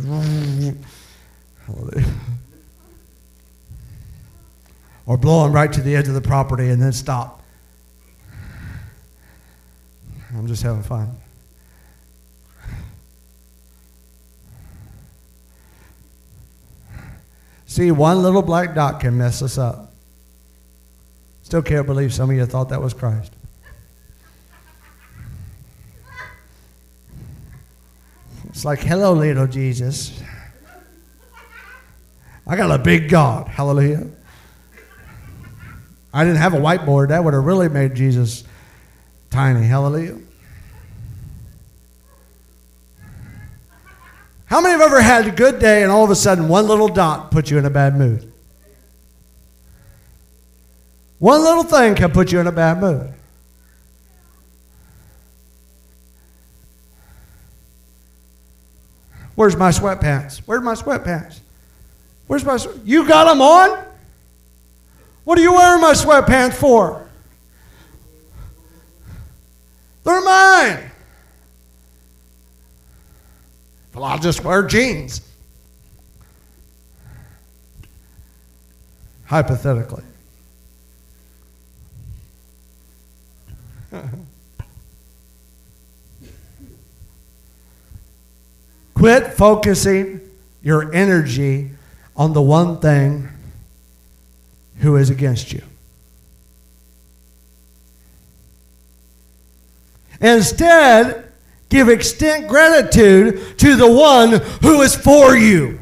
or blow them right to the edge of the property and then stop. I'm just having fun. See, one little black dot can mess us up. Still can't believe some of you thought that was Christ. It's like, hello, little Jesus. I got a big God. Hallelujah. I didn't have a whiteboard. That would have really made Jesus tiny. Hallelujah. How many have ever had a good day and all of a sudden one little dot put you in a bad mood? One little thing can put you in a bad mood. Where's my sweatpants? Where's my sweatpants? Where's my You got them on? What are you wearing my sweatpants for? They're mine. Well, I'll just wear jeans. Hypothetically. Quit focusing your energy on the one thing who is against you. Instead, give extent gratitude to the one who is for you.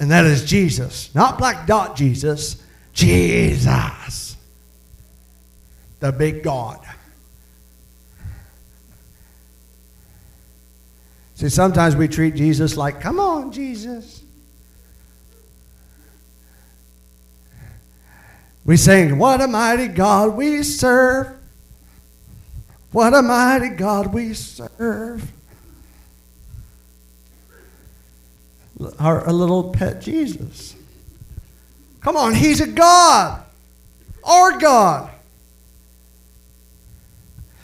And that is Jesus. Not black dot Jesus, Jesus. The big God. See, sometimes we treat Jesus like, come on, Jesus. We sing, What a mighty God we serve. What a mighty God we serve. Our a little pet Jesus. Come on, he's a God. Our God.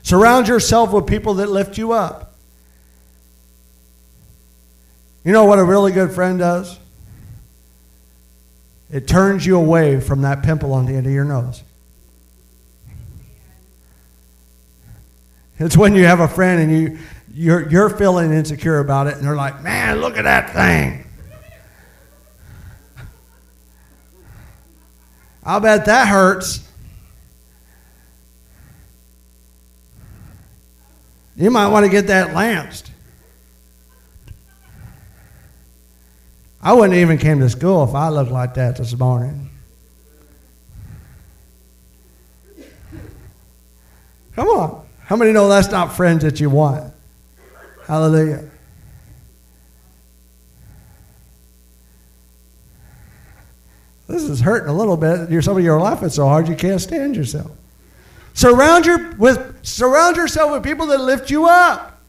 Surround yourself with people that lift you up. You know what a really good friend does? It turns you away from that pimple on the end of your nose. It's when you have a friend and you, you're, you're feeling insecure about it, and they're like, man, look at that thing. I'll bet that hurts. You might want to get that lanced. I wouldn't even came to school if I looked like that this morning. Come on. How many know that's not friends that you want? Hallelujah. This is hurting a little bit. You're, some of you are laughing so hard you can't stand yourself. Surround, your, with, surround yourself with people that lift you up.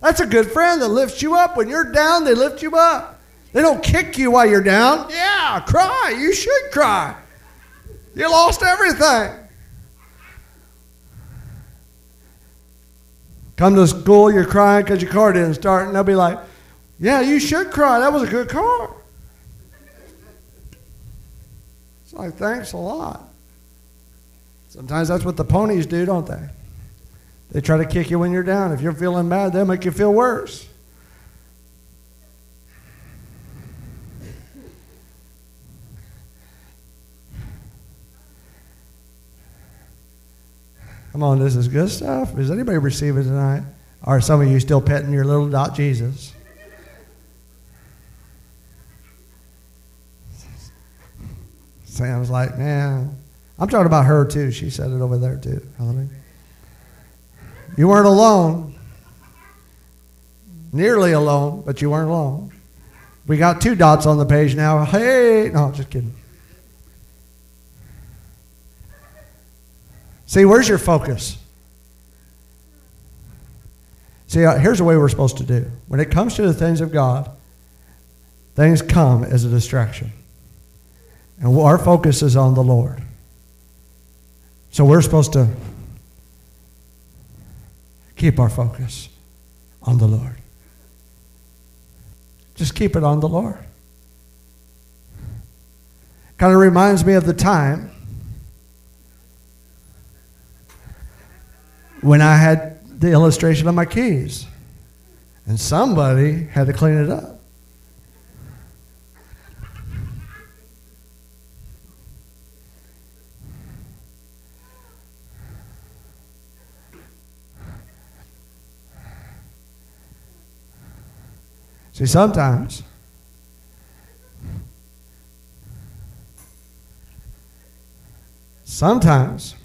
That's a good friend that lifts you up. When you're down, they lift you up. They don't kick you while you're down. Yeah, cry. You should cry. You lost everything. Come to school, you're crying because your car didn't start, and they'll be like, Yeah, you should cry. That was a good car. It's like, Thanks a lot. Sometimes that's what the ponies do, don't they? They try to kick you when you're down. If you're feeling bad, they'll make you feel worse. Come on, this is good stuff. Is anybody receiving tonight? Are some of you still petting your little dot Jesus? Sam's like, man, I'm talking about her too. She said it over there too. Hallelujah. You weren't alone. Nearly alone, but you weren't alone. We got two dots on the page now. Hey, no, just kidding. See, where's your focus? See, uh, here's the way we're supposed to do. When it comes to the things of God, things come as a distraction. And our focus is on the Lord. So we're supposed to keep our focus on the Lord. Just keep it on the Lord. Kind of reminds me of the time when I had the illustration of my keys. And somebody had to clean it up. See, sometimes sometimes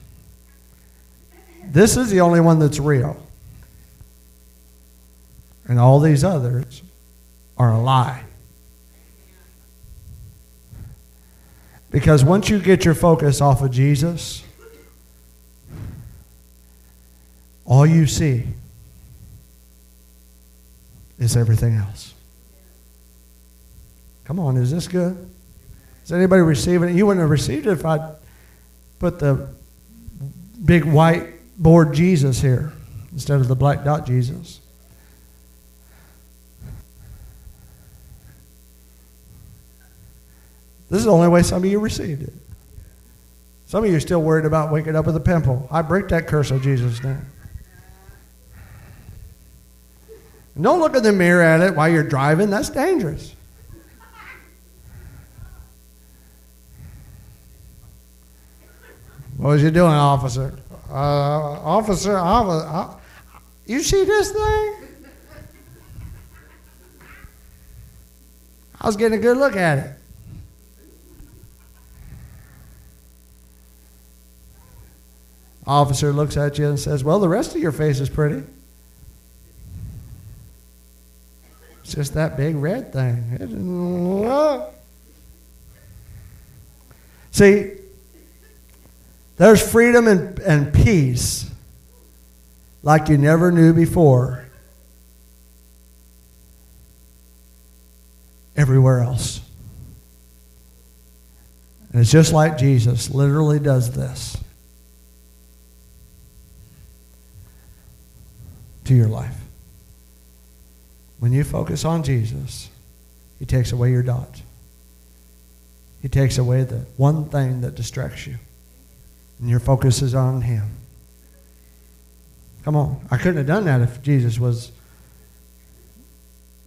this is the only one that's real. And all these others are a lie. Because once you get your focus off of Jesus, all you see is everything else. Come on, is this good? Is anybody receiving it? You wouldn't have received it if I put the big white board Jesus here instead of the black dot Jesus. This is the only way some of you received it. Some of you are still worried about waking up with a pimple. I break that curse of Jesus'. And don't look in the mirror at it while you're driving. That's dangerous. What was you doing, officer? Uh, officer, I was, I, you see this thing? I was getting a good look at it. Officer looks at you and says, Well, the rest of your face is pretty. It's just that big red thing. See, there's freedom and, and peace like you never knew before everywhere else. And it's just like Jesus literally does this to your life. When you focus on Jesus, He takes away your doubts. He takes away the one thing that distracts you and your focus is on Him. Come on. I couldn't have done that if Jesus was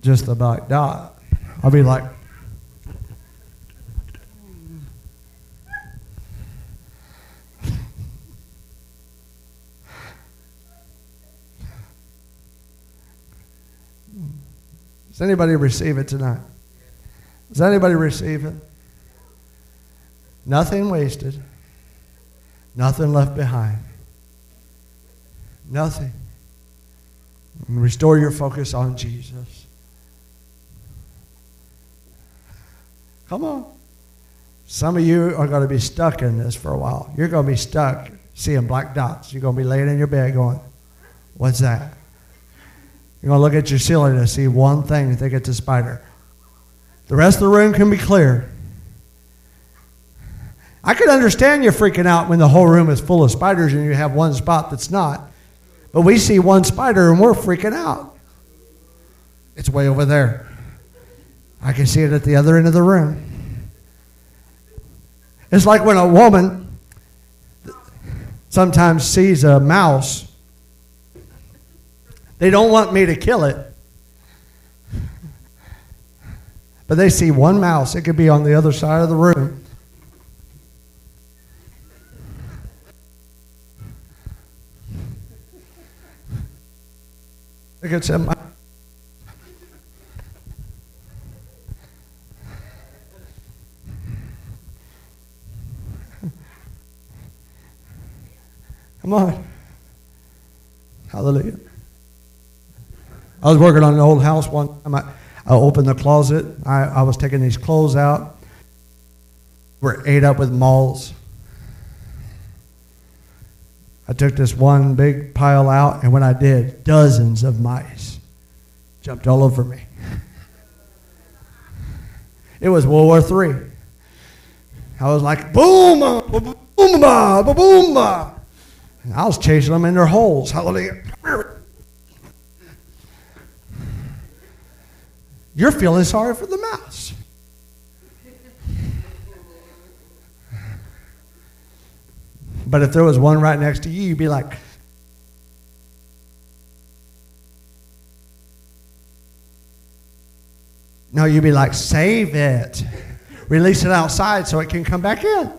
just the black dot. I'd be like, Does anybody receive it tonight? Does anybody receive it? Nothing wasted. Nothing left behind. Nothing. And restore your focus on Jesus. Come on. Some of you are going to be stuck in this for a while. You're going to be stuck seeing black dots. You're going to be laying in your bed going, What's that? You're going to look at your ceiling and see one thing and think it's a spider. The rest of the room can be clear. I could understand you freaking out when the whole room is full of spiders and you have one spot that's not. But we see one spider and we're freaking out. It's way over there. I can see it at the other end of the room. It's like when a woman sometimes sees a mouse, they don't want me to kill it. But they see one mouse, it could be on the other side of the room. Look at some. Come on. Hallelujah. I was working on an old house one time. I, I opened the closet. I, I was taking these clothes out. We're ate up with moths. I took this one big pile out, and when I did, dozens of mice jumped all over me. It was World War III. I was like, boom, boom, boom, boom. I was chasing them in their holes. Hallelujah. You're feeling sorry for the mouse. But if there was one right next to you, you'd be like, no, you'd be like, save it. Release it outside so it can come back in.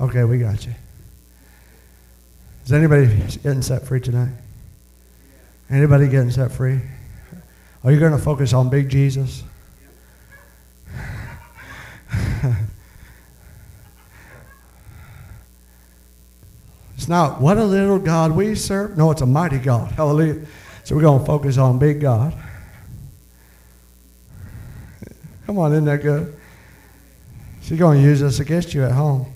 Okay, we got you. Is anybody getting set free tonight? Anybody getting set free? Are you going to focus on big Jesus? Not what a little God we serve. No, it's a mighty God. Hallelujah. So we're going to focus on big God. Come on, isn't that good? She's going to use this against you at home.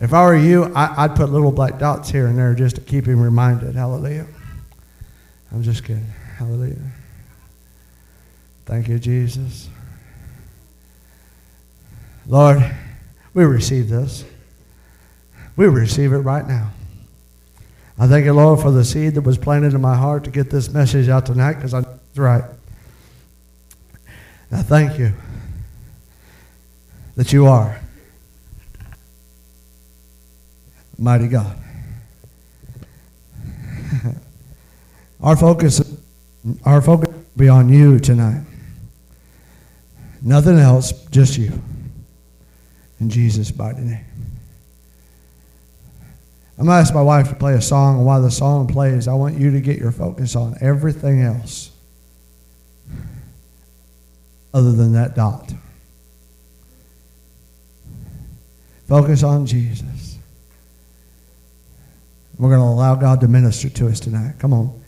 If I were you, I, would put little black dots here and there just to keep him reminded. Hallelujah. I'm just kidding. Hallelujah. Thank you, Jesus. Lord, we receive this. We receive it right now. I thank you, Lord, for the seed that was planted in my heart to get this message out tonight because I know it's right. I thank you that you are mighty God. our focus, our focus will be on you tonight. Nothing else, just you. In Jesus' mighty name. I'm going to ask my wife to play a song, and while the song plays, I want you to get your focus on everything else other than that dot. Focus on Jesus. We're going to allow God to minister to us tonight. Come on.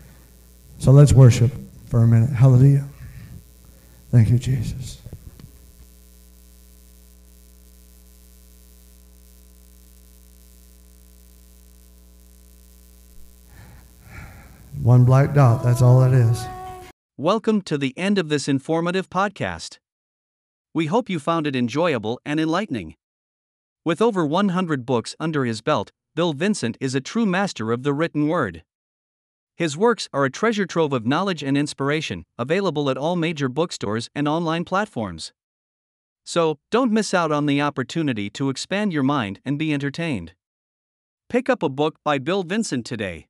So let's worship for a minute. Hallelujah. Thank you, Jesus. One black dot, that's all it is. Welcome to the end of this informative podcast. We hope you found it enjoyable and enlightening. With over 100 books under his belt, Bill Vincent is a true master of the written word. His works are a treasure trove of knowledge and inspiration, available at all major bookstores and online platforms. So, don't miss out on the opportunity to expand your mind and be entertained. Pick up a book by Bill Vincent today.